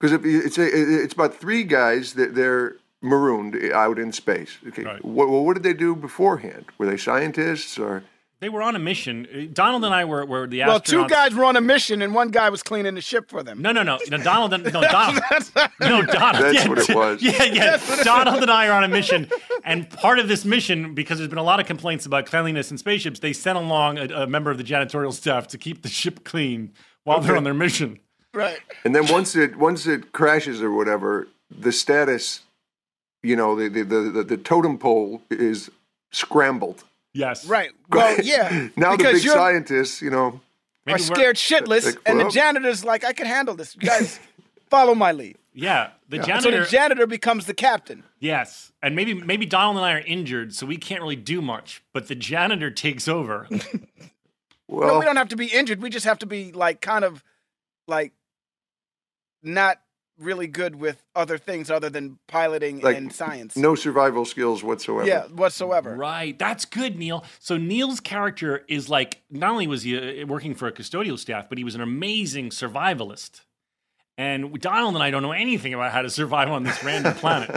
because it's a, it's about three guys that they're marooned out in space. Okay, Right. what, well, what did they do beforehand? Were they scientists or? They were on a mission. Uh, Donald and I were, were the astronauts. Well, two guys were on a mission, and one guy was cleaning the ship for them. No, no, no, no. Donald, and, no, Donald, no, Donald. That's yeah, what it was. Yeah, yeah. That's what it Donald and I are on a mission, and part of this mission, because there's been a lot of complaints about cleanliness in spaceships, they sent along a, a member of the janitorial staff to keep the ship clean while they're on their mission. Right. And then once it once it crashes or whatever, the status, you know, the the the, the, the totem pole is scrambled. Yes. Right. Well, yeah. now the big you're- scientists, you know, are scared shitless, Like, and the well- janitor's like, I can handle this. You guys, follow my lead. Yeah, the And janitor. So the janitor becomes the captain. yes, and maybe maybe Donald and I are injured, so we can't really do much. But the janitor takes over. no, well, we don't have to be injured. We just have to be like kind of like not really good with other things other than piloting like and science. no survival skills whatsoever. Yeah, whatsoever. Right. That's good, Neil. So Neil's character is like not only was he uh, working for a custodial staff, but he was an amazing survivalist. And Donald and I don't know anything about how to survive on this random planet.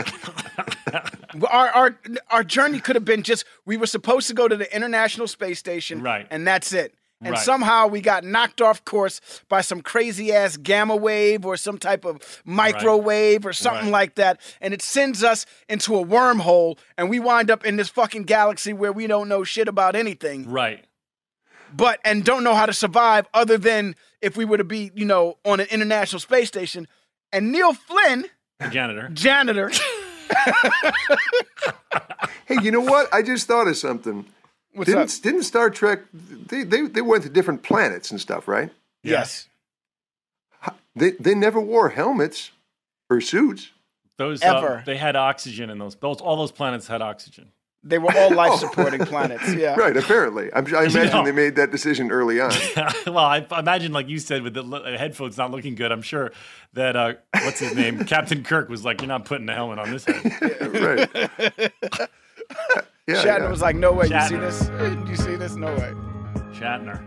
Our, our our journey could have been just we were supposed to go to the International Space Station, Right. and that's it. And Right. somehow we got knocked off course by some crazy ass gamma wave or some type of microwave or something Right. like that, and it sends us into a wormhole, and we wind up in this fucking galaxy where we don't know shit about anything, right. but and don't know how to survive other than if we were to be, you know, on an International Space Station. And Neil Flynn, The janitor. janitor, Hey, you know what? I just thought of something. What's didn't up? didn't Star Trek they, they they went to different planets and stuff, right? yes. They they never wore helmets or suits. Those Ever. Uh, they had oxygen in those. Those all those planets had oxygen. They were all life supporting planets. Yeah. Right, apparently. I'm, I imagine No. they made that decision early on. well, I I imagine, like you said, with the uh, headphones not looking good, I'm sure that uh, what's his name, Captain Kirk, was like, "You're not putting a helmet on this head." right. Yeah, Shatner yeah. was like, "No way, you see this? You see this? No way." Shatner.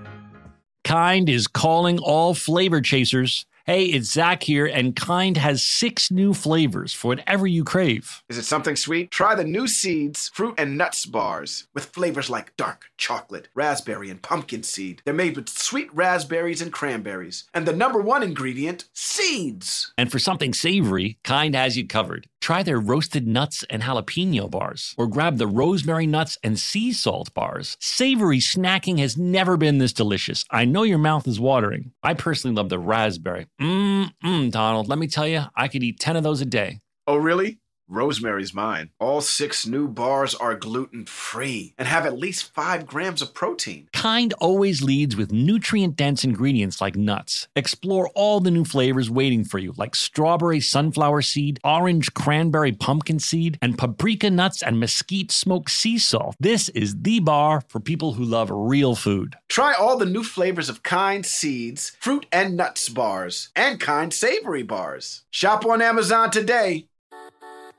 Kind is calling all flavor chasers. Hey, it's Zach here, and Kind has six new flavors for whatever you crave. Is it something sweet? Try the new Seeds fruit and nuts bars with flavors like dark chocolate, raspberry, and pumpkin seed. They're made with sweet raspberries and cranberries. And the number one ingredient, seeds. And for something savory, Kind has you covered. Try their roasted nuts and jalapeno bars, or grab the rosemary nuts and sea salt bars. Savory snacking has never been this delicious. I know your mouth is watering. I personally love the raspberry. Mmm, mm, Donald, let me tell you, I could eat 10 of those a day. Oh, really? Rosemary's mine. All six new bars are gluten free and have at least five grams of protein. Kind always leads with nutrient dense ingredients like nuts. Explore all the new flavors waiting for you, like strawberry sunflower seed, orange cranberry pumpkin seed, and paprika nuts and mesquite smoked sea salt. This is the bar for people who love real food. Try all the new flavors of Kind Seeds, fruit and nuts bars, and Kind Savory bars. Shop on Amazon today.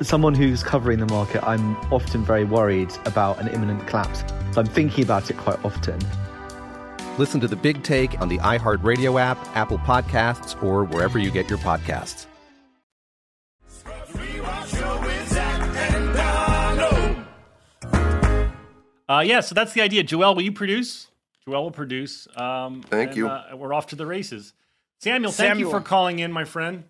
As someone who's covering the market, I'm often very worried about an imminent collapse. So I'm thinking about it quite often. Listen to the big take on the iHeartRadio app, Apple Podcasts, or wherever you get your podcasts. Uh, yeah, so that's the idea. Joelle, will you produce? Joelle will produce. Um, Thank and, you. Uh, we're off to the races. Samuel, thank you for calling in, my friend.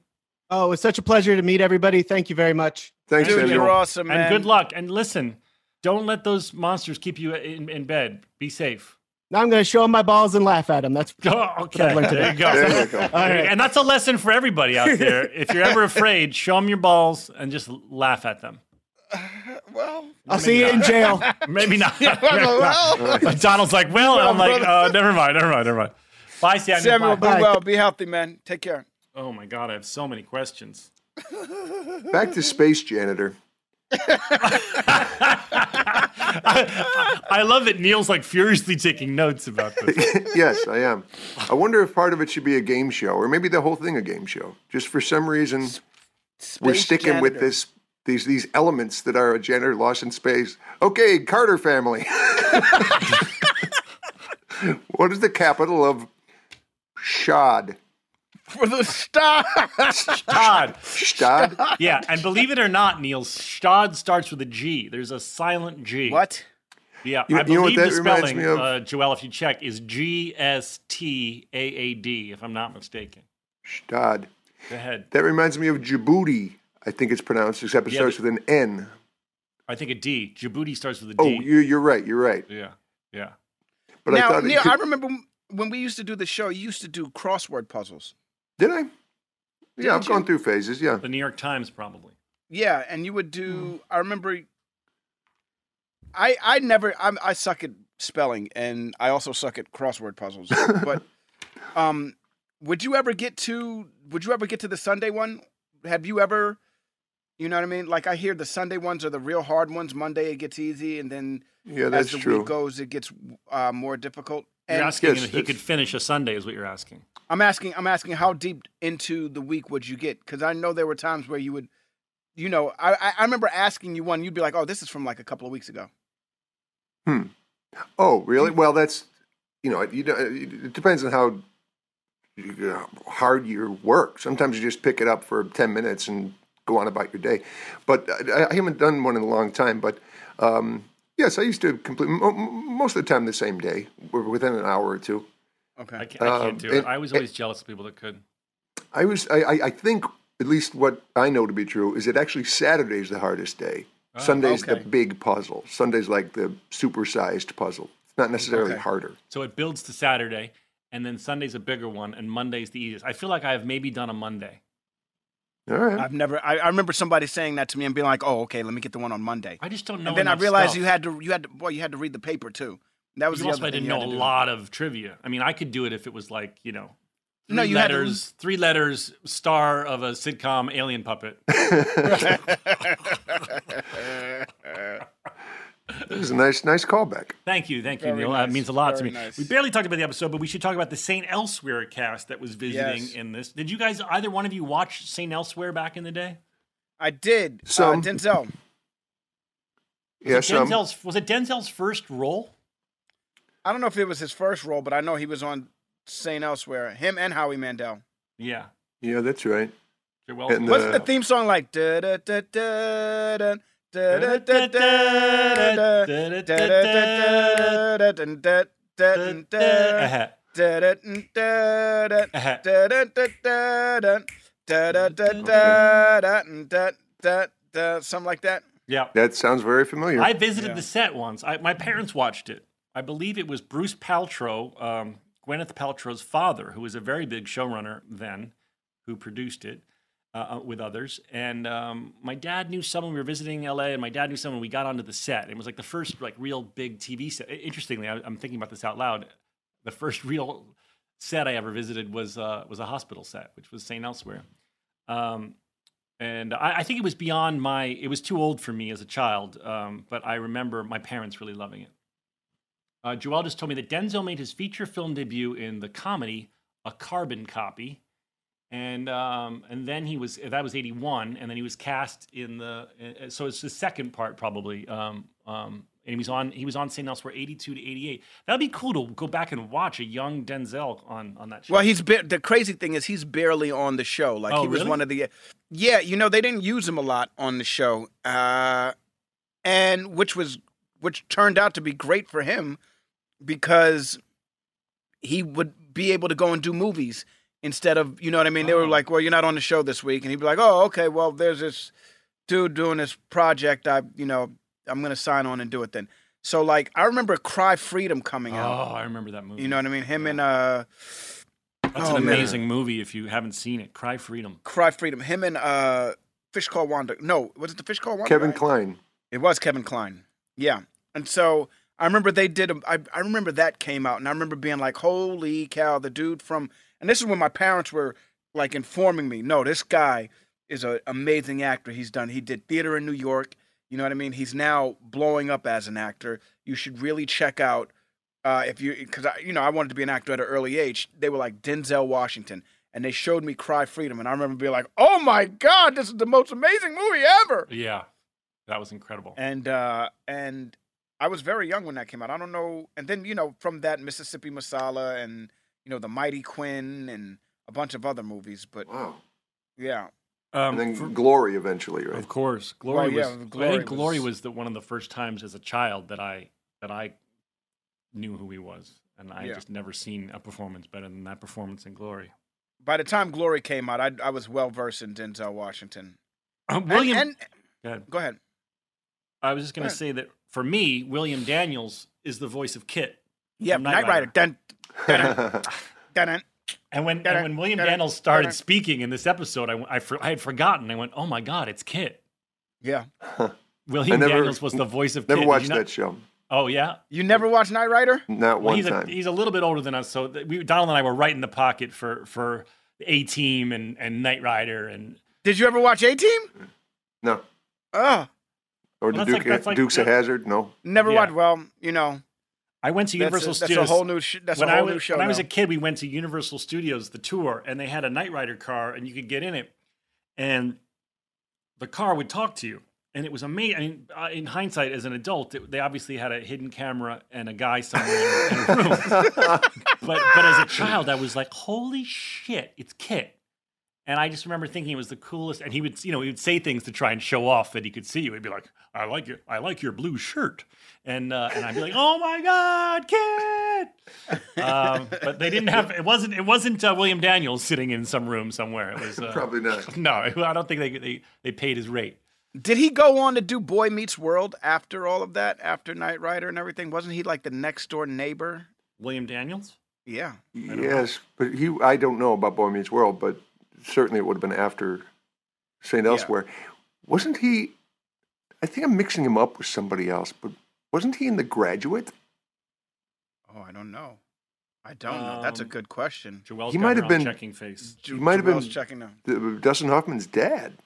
Oh, it's such a pleasure to meet everybody. Thank you very much. Thanks, Dude, Samuel. you're awesome, man. And good luck. And listen, don't let those monsters keep you in, in bed. Be safe. Now I'm going to show them my balls and laugh at them. That's Oh, okay. learned There you go. There you go. All right. And that's a lesson for everybody out there. If you're ever afraid, show them your balls and just laugh at them. Well, I'll see you in jail. Maybe not. well, Donald's like, well, I'm like, uh, never mind, never mind, never mind. Bye, Samuel. Samuel, Bye. be well, be healthy, man. Take care. Oh my God, I have so many questions. Back to space janitor. I, I love that Neil's like furiously taking notes about this. yes, I am. I wonder if part of it should be a game show, or maybe the whole thing a game show. Just for some reason, we're Space sticking with this these these elements that are a janitor lost in space. Okay, Carter family. what is the capital of Chad? For the star. Stad. Stad? Yeah, and believe it or not, Neil, Stad starts with a G. There's a silent G. what? Yeah, You- I you know what believe the spelling, of? uh, Joelle, if you check, is G S T A A D, if I'm not mistaken. Stad. Go ahead. That reminds me of Djibouti. I think it's pronounced, except it Yeah, starts but- with an N. I think a D. Djibouti starts with a D. Oh, D. you, you're right. You're right. Yeah, yeah. But now, I Neil, could- I remember when we used to do the show. You used to do crossword puzzles. Did I? Didn't Yeah, I've gone through phases. Yeah. The New York Times, probably. Yeah, and you would do. I remember. I I never. I'm, I suck at spelling, and I also suck at crossword puzzles. but, um, would you ever get to? Would you ever get to the Sunday one? Have you ever? You know what I mean? Like I hear the Sunday ones are the real hard ones. Monday it gets easy, and then Yeah, as that's the true. week goes, it gets uh, more difficult. You're And asking Yes, if he could finish a Sunday, is what you're asking. I'm asking. I'm asking how deep into the week would you get? Because I know there were times where you would, you know, I I- I remember asking you one. You'd be like, "Oh, this is from like a couple of weeks ago." Hmm. Oh, really? Well, that's you know, it, you know, it depends on how hard your work. Sometimes you just pick it up for ten minutes and go on about your day. But I, I haven't done one in a long time. But um, yes, I used to complete most of the time the same day, within an hour or two. Okay. I can't, I can't Um, do it. and- I was always jealous of people that could. I was, I, I, I think, at least what I know to be true is that actually Saturday's the hardest day. Oh, Sunday's okay. the big puzzle. Sunday's like the supersized puzzle. It's not necessarily Okay. harder. So it builds to Saturday, and then Sunday's a bigger one, and Monday's the easiest. I feel like I have maybe done a Monday. All right. I've never. I, I remember somebody saying that to me and being like, "Oh, okay, let me get the one on Monday." I just don't know. And then I realized stuff. you had to. You had to. Boy, you had to read the paper too. That was You the also other I didn't know a lot of trivia. I mean, I could do it if it was like you know, three No, you had to- letters, three letters, star of a sitcom alien puppet. This is a nice, nice callback. Thank you, thank you, Very Neil. That means a lot to me. nice. We barely talked about the episode, but we should talk about the Saint Elsewhere cast that was visiting Yes. in this. Did you guys, either one of you, watch Saint Elsewhere back in the day? I did. So Uh, Denzel. Yeah, was it some. Denzel's, was it Denzel's first role? I don't know if it was his first role, but I know he was on Saint Elsewhere. Him and Howie Mandel. Yeah. Yeah, that's right. They're well- And, Wasn't uh, the theme song like da da da da da Something like that. Yeah. That sounds very familiar. I visited yeah. the set once. I, my parents watched it. I believe it was Bruce Paltrow, um, Gwyneth Paltrow's father, who was a very big showrunner then, who produced it uh, uh, with others. And um, my dad knew someone. We were visiting LA, and my dad knew someone. We got onto the set. It was like the first like real big TV set. Interestingly, I, I'm thinking about this out loud. The first real set I ever visited was uh, was a hospital set, which was St. Elsewhere. Um, and I, I think it was beyond my. It was too old for me as a child, um, but I remember my parents really loving it. Uh, Joelle just told me that Denzel made his feature film debut in the comedy A Carbon Copy, and um, and then he was that was eighty one, and then he was cast in the uh, so it's the second part probably. Um, um, and he was on he was on St. Elsewhere eighty two to eighty eight. That'd be cool to go back and watch a young Denzel on on that show. Well, he's ba- the crazy thing is he's barely on the show. Like Oh, he was really? one of the Yeah, you know, they didn't use him a lot on the show. Uh and which was which turned out to be great for him because he would be able to go and do movies instead of, you know what I mean? They were like, "Well, you're not on the show this week." And he'd be like, "Oh, okay. Well, there's this dude doing this project. I, you know, I'm going to sign on and do it then." So like, I remember Cry Freedom coming out. oh. I remember that movie. You know what I mean? Him and uh That's oh, an man. amazing movie if you haven't seen it. Cry Freedom. Cry Freedom. Him and uh Fish Called Wanda. No, was it the Fish Called Wanda? Kevin guy? Kline. It was Kevin Kline. Yeah. And so I remember they did a, I, I remember that came out and I remember being like, holy cow, the dude from and this is when my parents were like informing me, no, this guy is an amazing actor. He's done he did theater in New York. You know what I mean? He's now blowing up as an actor. You should really check out uh, if you because I, you know I wanted to be an actor at an early age. They were like Denzel Washington, and they showed me Cry Freedom, and I remember being like, "Oh my God, this is the most amazing movie ever!" Yeah, that was incredible. And uh, and I was very young when that came out. I don't know. And then you know from that Mississippi Masala and you know the Mighty Quinn and a bunch of other movies. But wow, yeah. Um, and then for- Glory eventually, right? Of course, Glory Well, yeah, was. I Glory think Glory was- was the, one of the first times as a child that I that I knew who he was, and I Yeah. just never seen a performance better than that performance in Glory. By the time Glory came out, I, I was well versed in Denzel Washington. Um, William, and, go ahead. Go ahead. I was just going to say that for me, William Daniels is the voice of KITT. Yeah, from Knight Rider. Dun, dun, dun, dun. And when Dun-dun, and when William dun-dun, Daniels started dun-dun. speaking in this episode, I, I, for- I had forgotten. I went, "Oh my God, it's KITT." Yeah. William never- Daniels was the voice of Never KITT. Watched you not- that show. Oh yeah, You never watched Knight Rider? Not Well, one he's time. A, he's a little bit older than us, so we, Donald and I were right in the pocket for for A Team and and Knight Rider and. Did you ever watch A Team? no. Oh, Or Well, the that's Duke, like- that's like- Dukes of Hazzard? No. never Yeah. watched. Well, you know, I went to That's a- Universal that's a Studios. whole new sh- that's a when whole I new was, show When I was a kid, we went to Universal Studios, the tour, and they had a Knight Rider car, and you could get in it, and the car would talk to you, and it was amazing. I mean, uh, in hindsight, as an adult, it, they obviously had a hidden camera and a guy somewhere in, in a room. but but as a child, I was like, "Holy shit, it's KITT!" And I just remember thinking it was the coolest. And he would, you know, he would say things to try and show off that he could see you. He'd be like, "I like your, I like your blue shirt," and uh, and I'd be like, "Oh my god, kid!" Um, but they didn't have. It wasn't. It wasn't uh, William Daniels sitting in some room somewhere. It was uh, Probably not. No, I don't think they they they paid his rate. did he go on to do Boy Meets World after all of that? After Knight Rider and everything, wasn't he like the next door neighbor? William Daniels. Yeah. Yes, but he. I don't know about Boy Meets World, but certainly it would have been after Saint Elsewhere. Wasn't he? I think I'm mixing him up with somebody else, but wasn't he in The Graduate? Oh, I don't know. I don't know. That's a Um, good question. Joelle's He might have been- checking face. He might have been checking now. the- Dustin Hoffman's dad.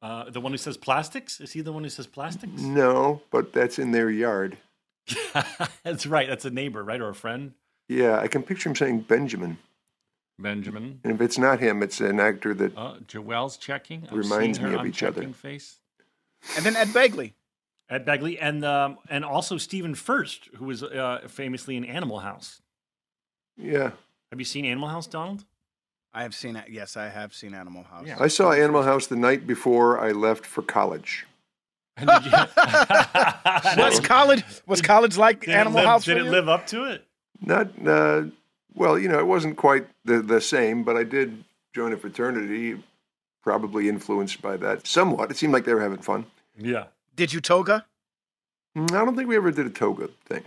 Uh, the one who says plastics is he the one who says plastics? No, but that's in their yard. That's right. That's a neighbor, right, or a friend. Yeah, I can picture him saying Benjamin. Benjamin. And if it's not him, it's an actor that Uh, Joelle's checking. I've reminds her me of each other. Face. And then Ed Begley. Ed Begley and um, and also Stephen Furst, who was uh, famously in Animal House. Yeah. Have you seen Animal House, Donald? I have seen it. Yes, I have seen Animal House. I saw Animal House the night before I left for college. was college was college like Did Animal live- House? did for it you? live up to it? Not uh, well, you know, it wasn't quite the the same, but I did join a fraternity, probably influenced by that somewhat. It seemed like they were having fun. Yeah. Did you toga? Mm, I don't think we ever did a toga thing.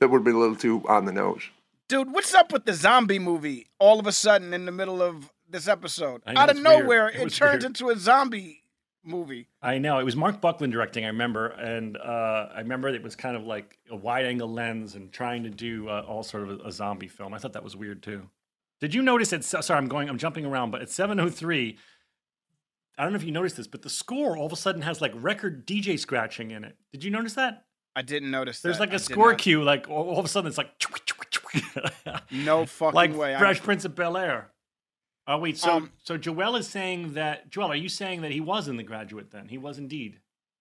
That would be a little too on the nose. Dude, what's up with the zombie movie? All of a sudden, in the middle of this episode, out of it's weird. nowhere, It it, turns weird. into a zombie movie. I know it was Marc Buckland directing. I remember, and uh, I remember it was kind of like a wide-angle lens and trying to do uh, all sort of a, a zombie film. I thought that was weird too. Did you notice it? Sorry, I'm going. I'm jumping around, but at 7:03, I don't know if you noticed this, but the score all of a sudden has like record DJ scratching in it. Did you notice that? I didn't notice. There's that. like I a did score cue, like all, all of a sudden it's like No fucking like way. I- Fresh Prince of Bel Air. Oh wait, so Um, so Joelle is saying that Joelle, are you saying that he was in The Graduate? Then he was indeed.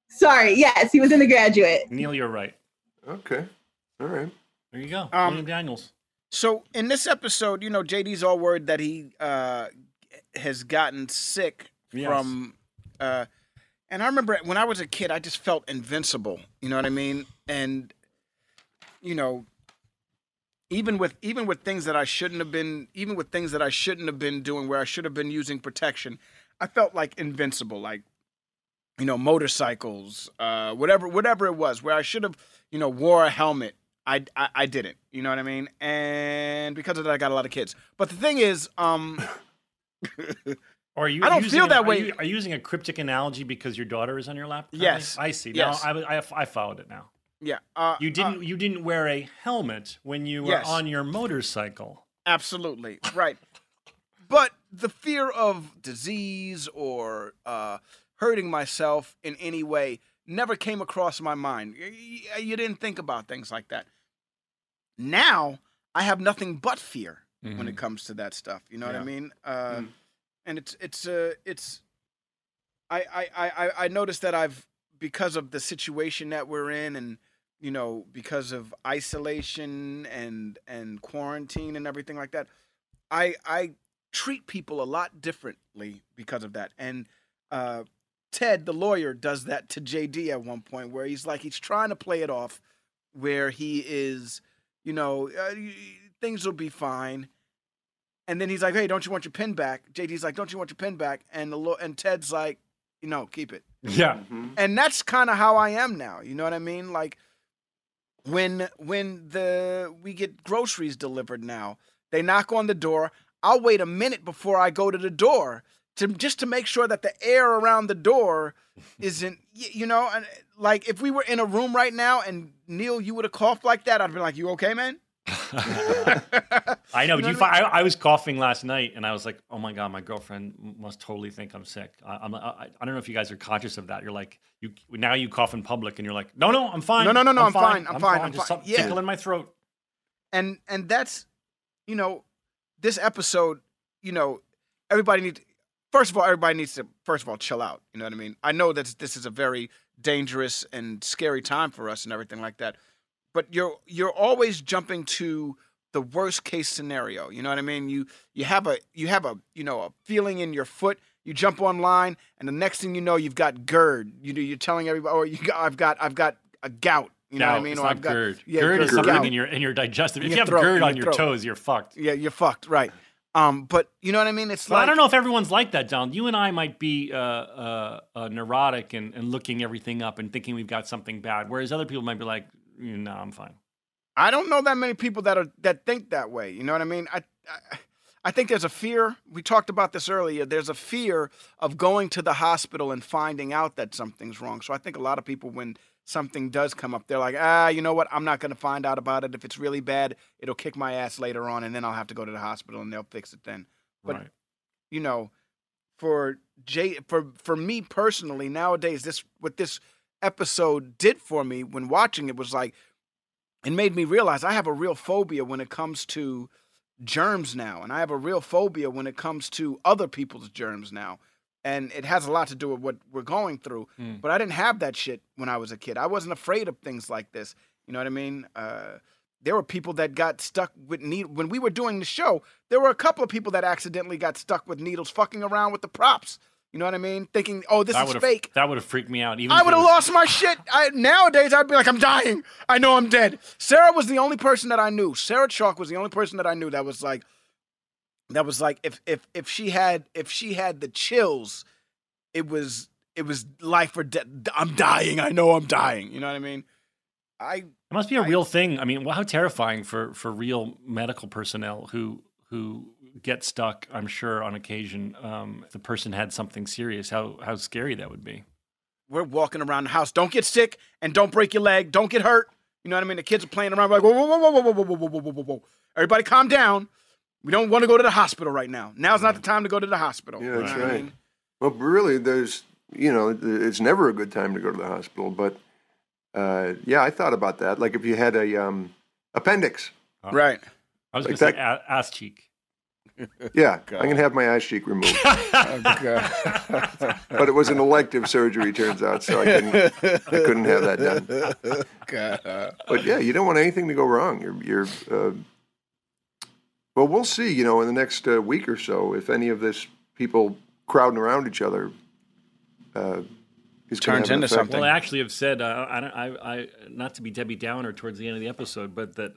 Sorry, yes, he was in The Graduate. Neil, you're right. Okay, all right. There you go, Um, William Daniels. So in this episode, you know, JD's all worried that he uh, has gotten sick Yes. from. Uh, and I remember when I was a kid, I just felt invincible. You know what I mean? And you know, even with even with things that I shouldn't have been, even with things that I shouldn't have been doing, where I should have been using protection, I felt like invincible. Like you know, motorcycles, uh, whatever, whatever it was, where I should have, you know, wore a helmet. I, I, I didn't. You know what I mean? And because of that, I got a lot of kids. But the thing is, um, Or are you? I don't feel a- that are way. you- Are you using a cryptic analogy because your daughter is on your lap? currently? Yes. I see. Yes. Now I, I, I followed it now. Yeah, uh, You didn't. you didn't wear a helmet when you were Yes. on your motorcycle. Absolutely right. but the fear of disease or uh, hurting myself in any way never came across my mind. Y- y- You didn't think about things like that. Now I have nothing but fear when it Mhm. comes to that stuff. You know what I mean? Uh, And it's it's uh, it's. I, I I I- I noticed that I've because of the situation that we're in and you know because of isolation and and quarantine and everything like that i i treat people a lot differently because of that and uh ted the lawyer does that to jd at one point where he's like he's trying to play it off where he is you know uh, things will be fine and then he's like hey don't you want your pen back jd's like don't you want your pen back and the law and ted's like you know keep it Yeah. and that's kind of how I am now. You know what I mean? Like when when the we get groceries delivered now, they knock on the door. I'll wait a minute before I go to the door to just to make sure that the air around the door isn't you know and like if we were in a room right now and Neil you would have coughed like that I'd be like you okay man I know. You You know fi- I, I was coughing last night, and I was like, "Oh my god, my girlfriend must totally think I'm sick." I, I'm, I, I don't know if you guys are conscious of that. You're like, you now you cough in public, and you're like, "No, no, I'm fine. No, no, no, no, I'm fine, I'm fine, I'm Just fine." Yeah. tickle in my throat." and and that's you know this episode you know everybody needs first of all everybody needs to first of all chill out you know what i mean i know that this is a very dangerous and scary time for us and everything like that but you're you're always jumping to the worst case scenario you know what i mean you you have a you have a you know a feeling in your foot you jump online and the next thing you know you've got GERD you know you're telling everybody or you got, i've got i've got a gout you know no, what i mean it's or not i've got GERD. yeah, GERD is something Gout. in your in your digestive. In If your you have throat, GERD on your your toes, you're fucked. Yeah, you're fucked, right? Um, but you know what I mean? It's But like I don't know if everyone's like that, Don. You and I might be uh, uh, uh, neurotic and, and looking everything up and thinking we've got something bad, whereas other people might be like, "Mm, "No, I'm fine." I don't know that many people that are that think that way. You know what I mean? I, I I think there's a fear. We talked about this earlier. There's a fear of going to the hospital and finding out that something's wrong. So I think a lot of people, when something does come up, they're like, ah, you know what? I'm not going to find out about it. If it's really bad, it'll kick my ass later on, and then I'll have to go to the hospital and they'll fix it then. But Right. you know, for Jay, for for me personally, nowadays, this with this episode did for me when watching it was like, it made me realize I have a real phobia when it comes to germs now, and I have a real phobia when it comes to other people's germs now. And it has a lot to do with what we're going through. Mm. But I didn't have that shit when I was a kid. I wasn't afraid of things like this. You know what I mean? Uh, there were people that got stuck with needles. When we were doing the show, there were a couple of people that accidentally got stuck with needles fucking around with the props. You know what I mean? Thinking, oh, this that is fake. That would have freaked me out. Even I would have lost my shit. I, nowadays, I'd be like, I'm dying. I know I'm dead. Sarah was the only person that I knew. Sarah Chalk was the only person that I knew that was like, that was like, if if if she had if she had the chills, it was it was life or death. I'm dying. I know I'm dying. You know what I mean? I It must be a real thing. I mean, well, how terrifying for for real medical personnel who who get stuck. I'm sure on occasion, um, if the person had something serious. How how scary that would be. we're walking around the house. Don't get sick and don't break your leg. Don't get hurt. You know what I mean? The kids are playing around like whoa whoa whoa whoa whoa whoa whoa whoa whoa whoa whoa whoa. Everybody, calm down. We don't want to go to the hospital right now. Now's not the time to go to the hospital. Yeah, that's know what I right. mean? Well, really, there's, you know, it's never a good time to go to the hospital. But uh, yeah, I thought about that. Like if you had a um, appendix. Right. I was Like going to say ass cheek. Yeah, I'm gonna have my ass cheek removed. but it was an elective surgery, turns out, so I couldn't, I couldn't have that done. But yeah, you don't want anything to go wrong. You're, you're. Uh, well, we'll see. You know, in the next uh, week or so, if any of this people crowding around each other uh, is Turns into effect. something. Well, I actually have said, uh, I, don't- I, I, not to be Debbie Downer towards the end of the episode, but that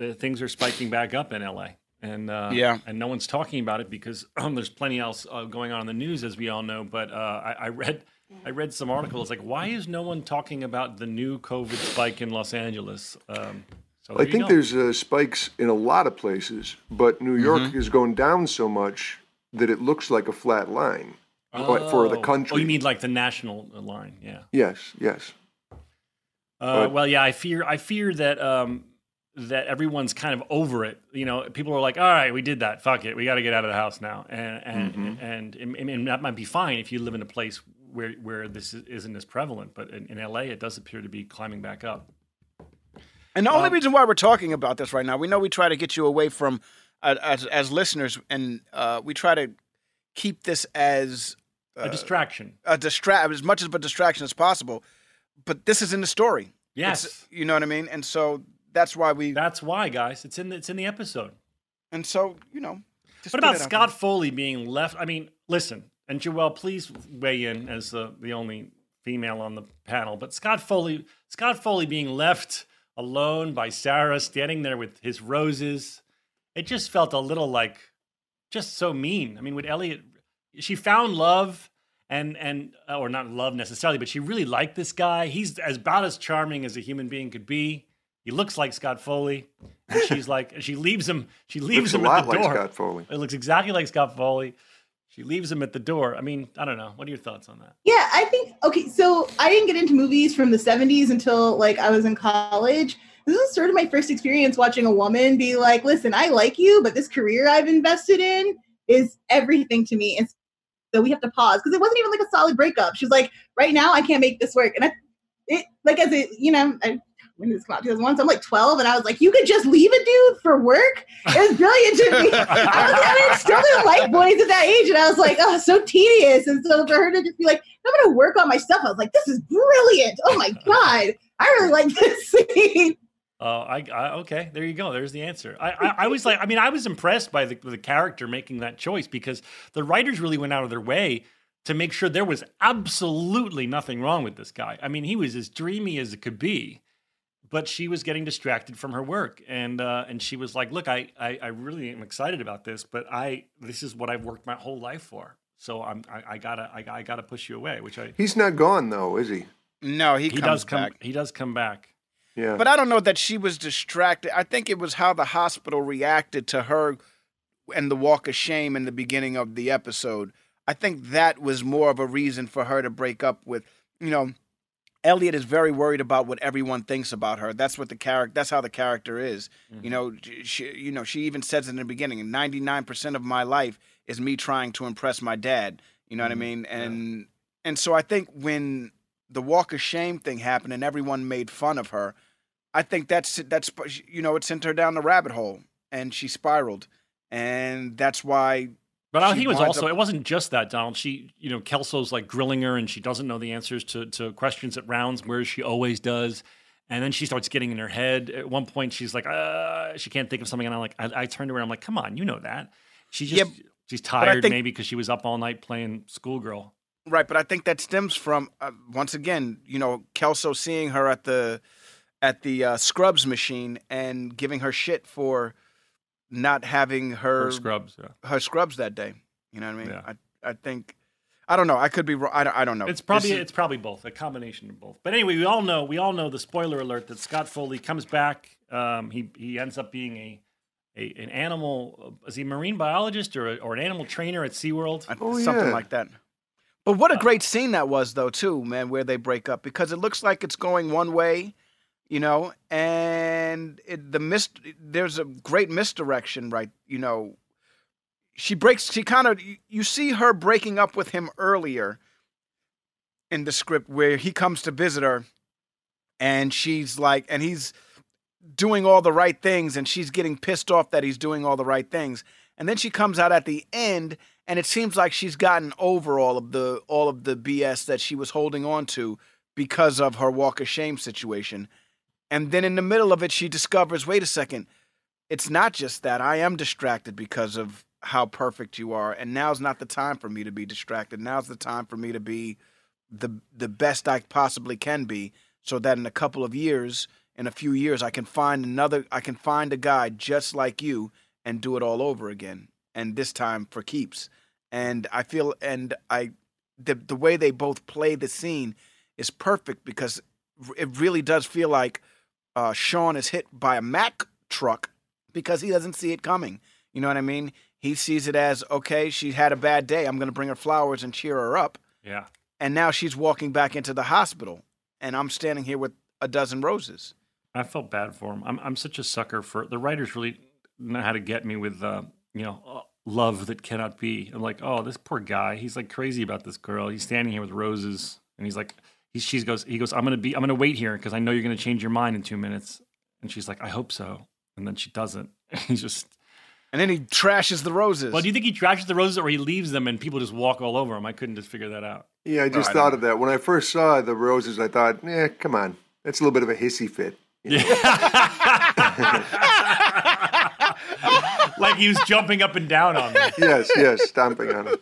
uh, the things are spiking back up in LA, and uh, Yeah. and no one's talking about it because um, there's plenty else uh, going on in the news, as we all know. But uh, I, I read, I read some articles like, why is no one talking about the new COVID spike in Los Angeles? Um, so I think go. there's uh, spikes in a lot of places, but New York Mhm. is going down so much that it looks like a flat line uh, for the Oh. country. Oh, you mean like the national line? Yeah. Yes, yes. Uh, But- well, yeah, I fear I fear that um, that everyone's kind of over it. You know, people are like, "All right, we did that. Fuck it, we got to get out of the house now." And and Mhm. and, and, and that might be fine if you live in a place where where this is- isn't as prevalent. But in, in LA, it does appear to be climbing back up. And the Um, only reason why we're talking about this right now, we know we try to get you away from uh, as as listeners, and uh, we try to keep this as uh, A distraction. a distract as much of a distraction as possible. But this is in the story. Yes. It's- you know what I mean. And so that's why we. That's why, guys. It's in the, it's in the episode. And so you know. what about Scott Foley being left? I mean, listen, and Joelle, please weigh in as the, the only female on the panel. But Scott Foley, Scott Foley being left alone by Sarah, standing there with his roses, it just felt a little like just so mean. I mean, with Elliot, she found love. And and uh, or not love necessarily, but she really liked this guy. He's as about as charming as a human being could be. He looks like Scott Foley, and she's like, she leaves him. She leaves Looks a him lot at the like door. Scott Foley. It looks exactly like Scott Foley. She leaves him at the door. I mean, I don't know. What are your thoughts on that? Yeah, I think okay. So I didn't get into movies from the '70s until like I was in college. This is sort of my first experience watching a woman be like, "Listen, I like you, but this career I've invested in is everything to me." And so we have to pause because it wasn't even like a solid breakup. She's like, "Right now, I can't make this work." And I, it like as a you know, I, when this come out? 2001. So I'm like 12, and I was like, "You could just leave a dude for work." It was brilliant to me. I was I mean, still didn't like boys at that age, and I was like, "Oh, so tedious." And so for her to just be like, "I'm gonna work on my stuff," I was like, "This is brilliant! Oh my god, I really like this scene." Oh, I, I okay. There you go. There's the answer. I, I, I was like, I mean, I was impressed by the the character making that choice because the writers really went out of their way to make sure there was absolutely nothing wrong with this guy. I mean, he was as dreamy as it could be, but she was getting distracted from her work, and uh, and she was like, "Look, I, I I really am excited about this, but I this is what I've worked my whole life for, so I'm I, I gotta I, I gotta push you away." Which I He's not gone though, is he? No, he, he comes does come back. he does come back. Yeah. But I don't know that she was distracted. I think it was how the hospital reacted to her and the walk of shame in the beginning of the episode. I think that was more of a reason for her to break up with, you know, Elliot is very worried about what everyone thinks about her. That's what the character. That's how the character is. You mm-hmm. know, she, you know, she even says in the beginning, ninety nine percent of my life is me trying to impress my dad. You know what I mm-hmm. mean? And and so I think when the walk of shame thing happened and everyone made fun of her, I think that's that's you know it sent her down the rabbit hole. and she spiraled, and that's why. But I think it was also up- it wasn't just that Donald. She you know Kelso's like grilling her and she doesn't know the answers to to questions at rounds, where she always does. And then she starts getting in her head. At one point, she's like, uh, she can't think of something. And I'm like, I, I turned to her. I'm like, come on, you know that. She just Yeah, she's tired think- maybe because she was up all night playing schoolgirl. Right, but I think that stems from uh, once again, you know, Kelso seeing her at the at the uh, scrubs machine and giving her shit for not having her, Her scrubs, yeah. her scrubs that day. You know what I mean? Yeah. I I think I don't know. I could be wrong. I don't, I don't know. It's probably is- it's probably both, a combination of both. But anyway, we all know we all know the spoiler alert that Scott Foley comes back. Um, he he ends up being a, a an animal. Is he a marine biologist or a, or an animal trainer at SeaWorld? something like that. But what a great scene that was, though, too, man, where they break up because it looks like it's going one way, you know, and it, the mis- there's a great misdirection, right? You know, she breaks. She kind of you see her breaking up with him earlier in the script where he comes to visit her, and she's like, and he's doing all the right things, and she's getting pissed off that he's doing all the right things, and then she comes out at the end and it seems like she's gotten over all of the all of the BS that she was holding on to because of her walk of shame situation. And then in the middle of it she discovers, wait a second, it's not just that. I am distracted because of how perfect you are and now's not the time for me to be distracted. Now's the time for me to be the the best I possibly can be so that in a couple of years, in a few years I can find another I can find a guy just like you and do it all over again and this time for keeps. And I feel and I the the way they both play the scene is perfect because it really does feel like uh, Sean is hit by a Mack truck because he doesn't see it coming. You know what I mean? He sees it as okay, she had a bad day. I'm going to bring her flowers and cheer her up. Yeah. And now she's walking back into the hospital, and I'm standing here with a dozen roses. I felt bad for him. I'm I'm such a sucker for the writers. Really know how to get me with uh, you know uh, love that cannot be. I'm like, oh, this poor guy. He's like crazy about this girl. He's standing here with roses, and he's like, he she goes, he goes, I'm gonna be, I'm gonna wait here because I know you're gonna change your mind in two minutes. And she's like, I hope so. And then she doesn't. He's just. And then he trashes the roses. Well, do you think he trashes the roses or he leaves them and people just walk all over him? I couldn't just figure that out. Yeah, I just I thought of that. When I first saw the roses, I thought, eh, come on. That's a little bit of a hissy fit. Yeah. like he was jumping up and down on me. yes, yes, stomping on him.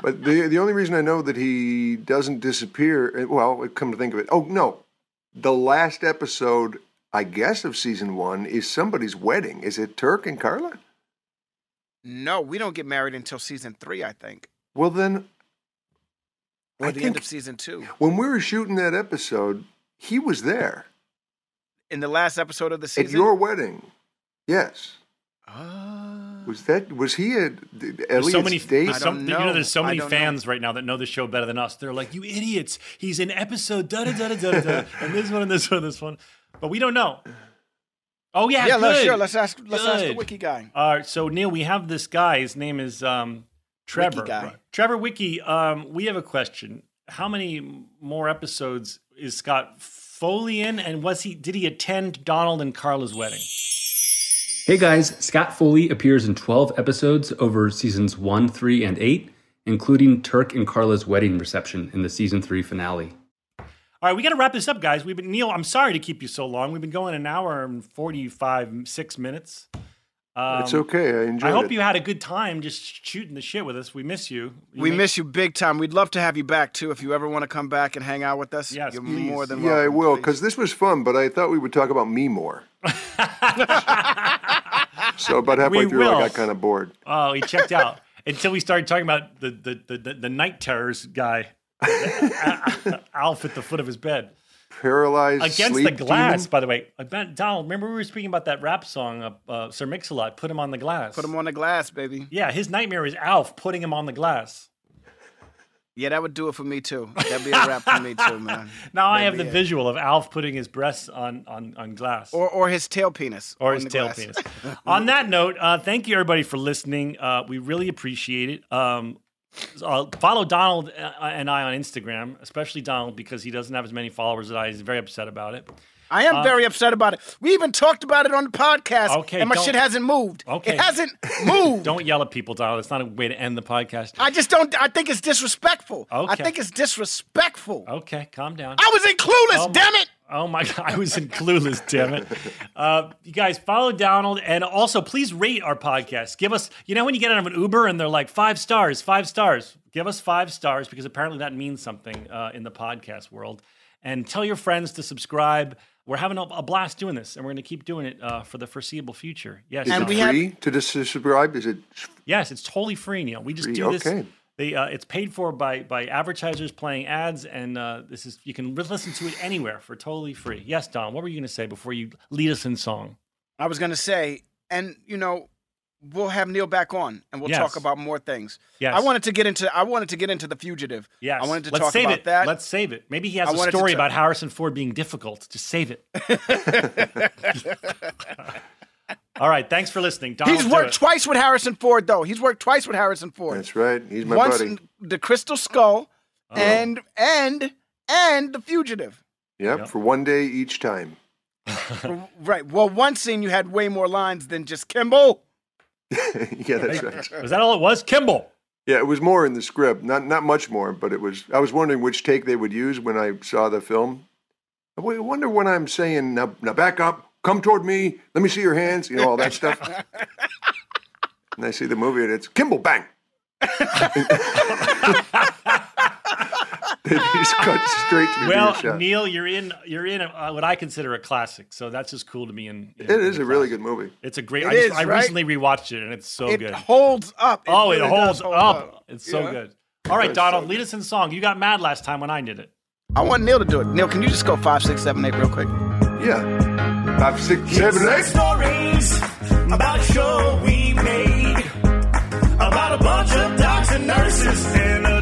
But the the only reason I know that he doesn't disappear, eh, well, come to think of it, oh no, the last episode, I guess, of season one is somebody's wedding. Is it Turk and Carla? No, we don't get married until season three, I think, Well, then, or I the end of season two. when we were shooting that episode, he was there In the last episode of the season at your wedding. Yes. Ah. Was that was he at Elliot's so many, date? there's some- you know, there's so many don't know. fans right now that know the show better than us. They're like, "You idiots! He's in episode da da da da da da, and this one and this one and this one," but we don't know. Oh yeah, Yeah, let's- good. sure, let's ask- let's ask the wiki guy. All right, so Neil, we have this guy. His name is um, Trevor. guy. Trevor Wiki. Um, we have a question. How many more episodes is Scott Foley in, and was he? Did he attend Donald and Carla's wedding? Hey guys, Scott Foley appears in 12 episodes over seasons 1, 3, and 8, including Turk and Carla's wedding reception in the season 3 finale. All right, we got to wrap this up, guys. We've been Neil. I'm sorry to keep you so long. We've been going an hour and 45, six minutes. Um, It's okay. I enjoyed it. I hope it. you had a good time just shooting the shit with us. We miss you. You We may- miss you big time. We'd love to have you back too. If you ever want to come back and hang out with us, Yes, you're please. more than Yeah, I will, because this was fun, but I thought we would talk about me more. so about halfway We through, will. I got kind of bored. Oh, he checked out until we started talking about the the the, the, the night terrors guy, Alf at the foot of his bed. Paralyzed Against sleep the glass, demon? by the way. I Donald, remember we were speaking about that rap song, uh, uh, Sir Mix-a-Lot, Put Him on the Glass. Put him on the glass, baby. Yeah, his nightmare is Alf putting him on the glass. Yeah, that would do it for me too. That'd be a wrap for me too, man. Now I That'd have the it. visual of Alf putting his breasts on, on, on glass. Or or his tail penis. or on his the tail glass. penis. On that note, uh, thank you everybody for listening. Uh, we really appreciate it. Um, uh, follow Donald uh, and I on Instagram, especially Donald because he doesn't have as many followers as I. He's very upset about it. I am Uh, very upset about it. We even talked about it on the podcast, Okay, and my shit hasn't moved. Okay. It hasn't moved. Don't yell at people, Donald. It's not a way to end the podcast. I just don't. I think it's disrespectful. I think it's disrespectful. Okay, calm down. I was in Clueless. Oh damn it! Oh my god, I was in Clueless, damn it. Uh, you guys follow Donald and also please rate our podcast. Give us, you know, when you get out of an Uber and they're like five stars, five stars. Give us five stars because apparently that means something uh, in the podcast world. And tell your friends to subscribe. We're having a, a blast doing this, and we're going to keep doing it uh, for the foreseeable future. Yes, Is Don. it free to dis- subscribe? Is it Yes, it's totally free, Neil. We just Free, do this. okay. They, uh, it's paid for by by advertisers playing ads, and uh, this is you can listen to it anywhere for totally free. Yes, Don. What were you going to say before you lead us in song? I was gonna say, and you know, we'll have Neil back on, and we'll Yes. talk about more things. Yes. I wanted to get into. I wanted to get into the fugitive. Yes, I wanted to Let's talk save about it. that. Let's save it. Maybe he has I a story ta- about Harrison Ford being difficult. Just save it. All right. Thanks for listening. Donald He's worked it. twice with Harrison Ford, though. He's worked twice with Harrison Ford. That's right. He's my Once buddy. in the Crystal Skull, Oh. and and and the Fugitive. Yep, for one day each time. right. Well, one scene you had way more lines than just Kimball. yeah, that's right. Was that all it was? Kimball. Yeah, it was more in the script. Not not much more, but it was. I was wondering which take they would use when I saw the film. I wonder when I'm saying now, now back up, come toward me, let me see your hands, you know all that stuff. and I see the movie and it's Kimball bang. they just cut straight to me being Well, shot. Neil, you're in. You're in a, uh, what I consider a classic. So that's just cool to me. In, in It is a really good movie. It's a great. It I, just, is, I right? recently rewatched it, and it's so it good. It holds up. oh, it holds does hold up. It's so Yeah. good. All right, It's Donald, so lead us in song. You got mad last time when I did it. I want Neil to do it. Neil, can you just go five, six, seven, eight, real quick? Yeah. Five, six, seven, eight. Stories about a show we made about a bunch of docs and nurses and a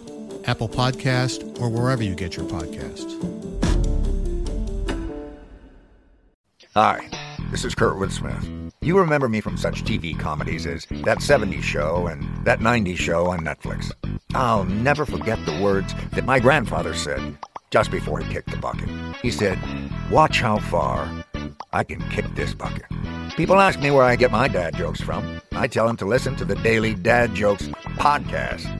Apple Podcast, or wherever you get your podcasts. Hi, this is Kurtwood Smith. You remember me from such TV comedies as That 70s Show and That 90s Show on Netflix. I'll never forget the words that my grandfather said just before he kicked the bucket. He said, Watch how far I can kick this bucket. People ask me where I get my dad jokes from. I tell them to listen to the Daily Dad Jokes podcast.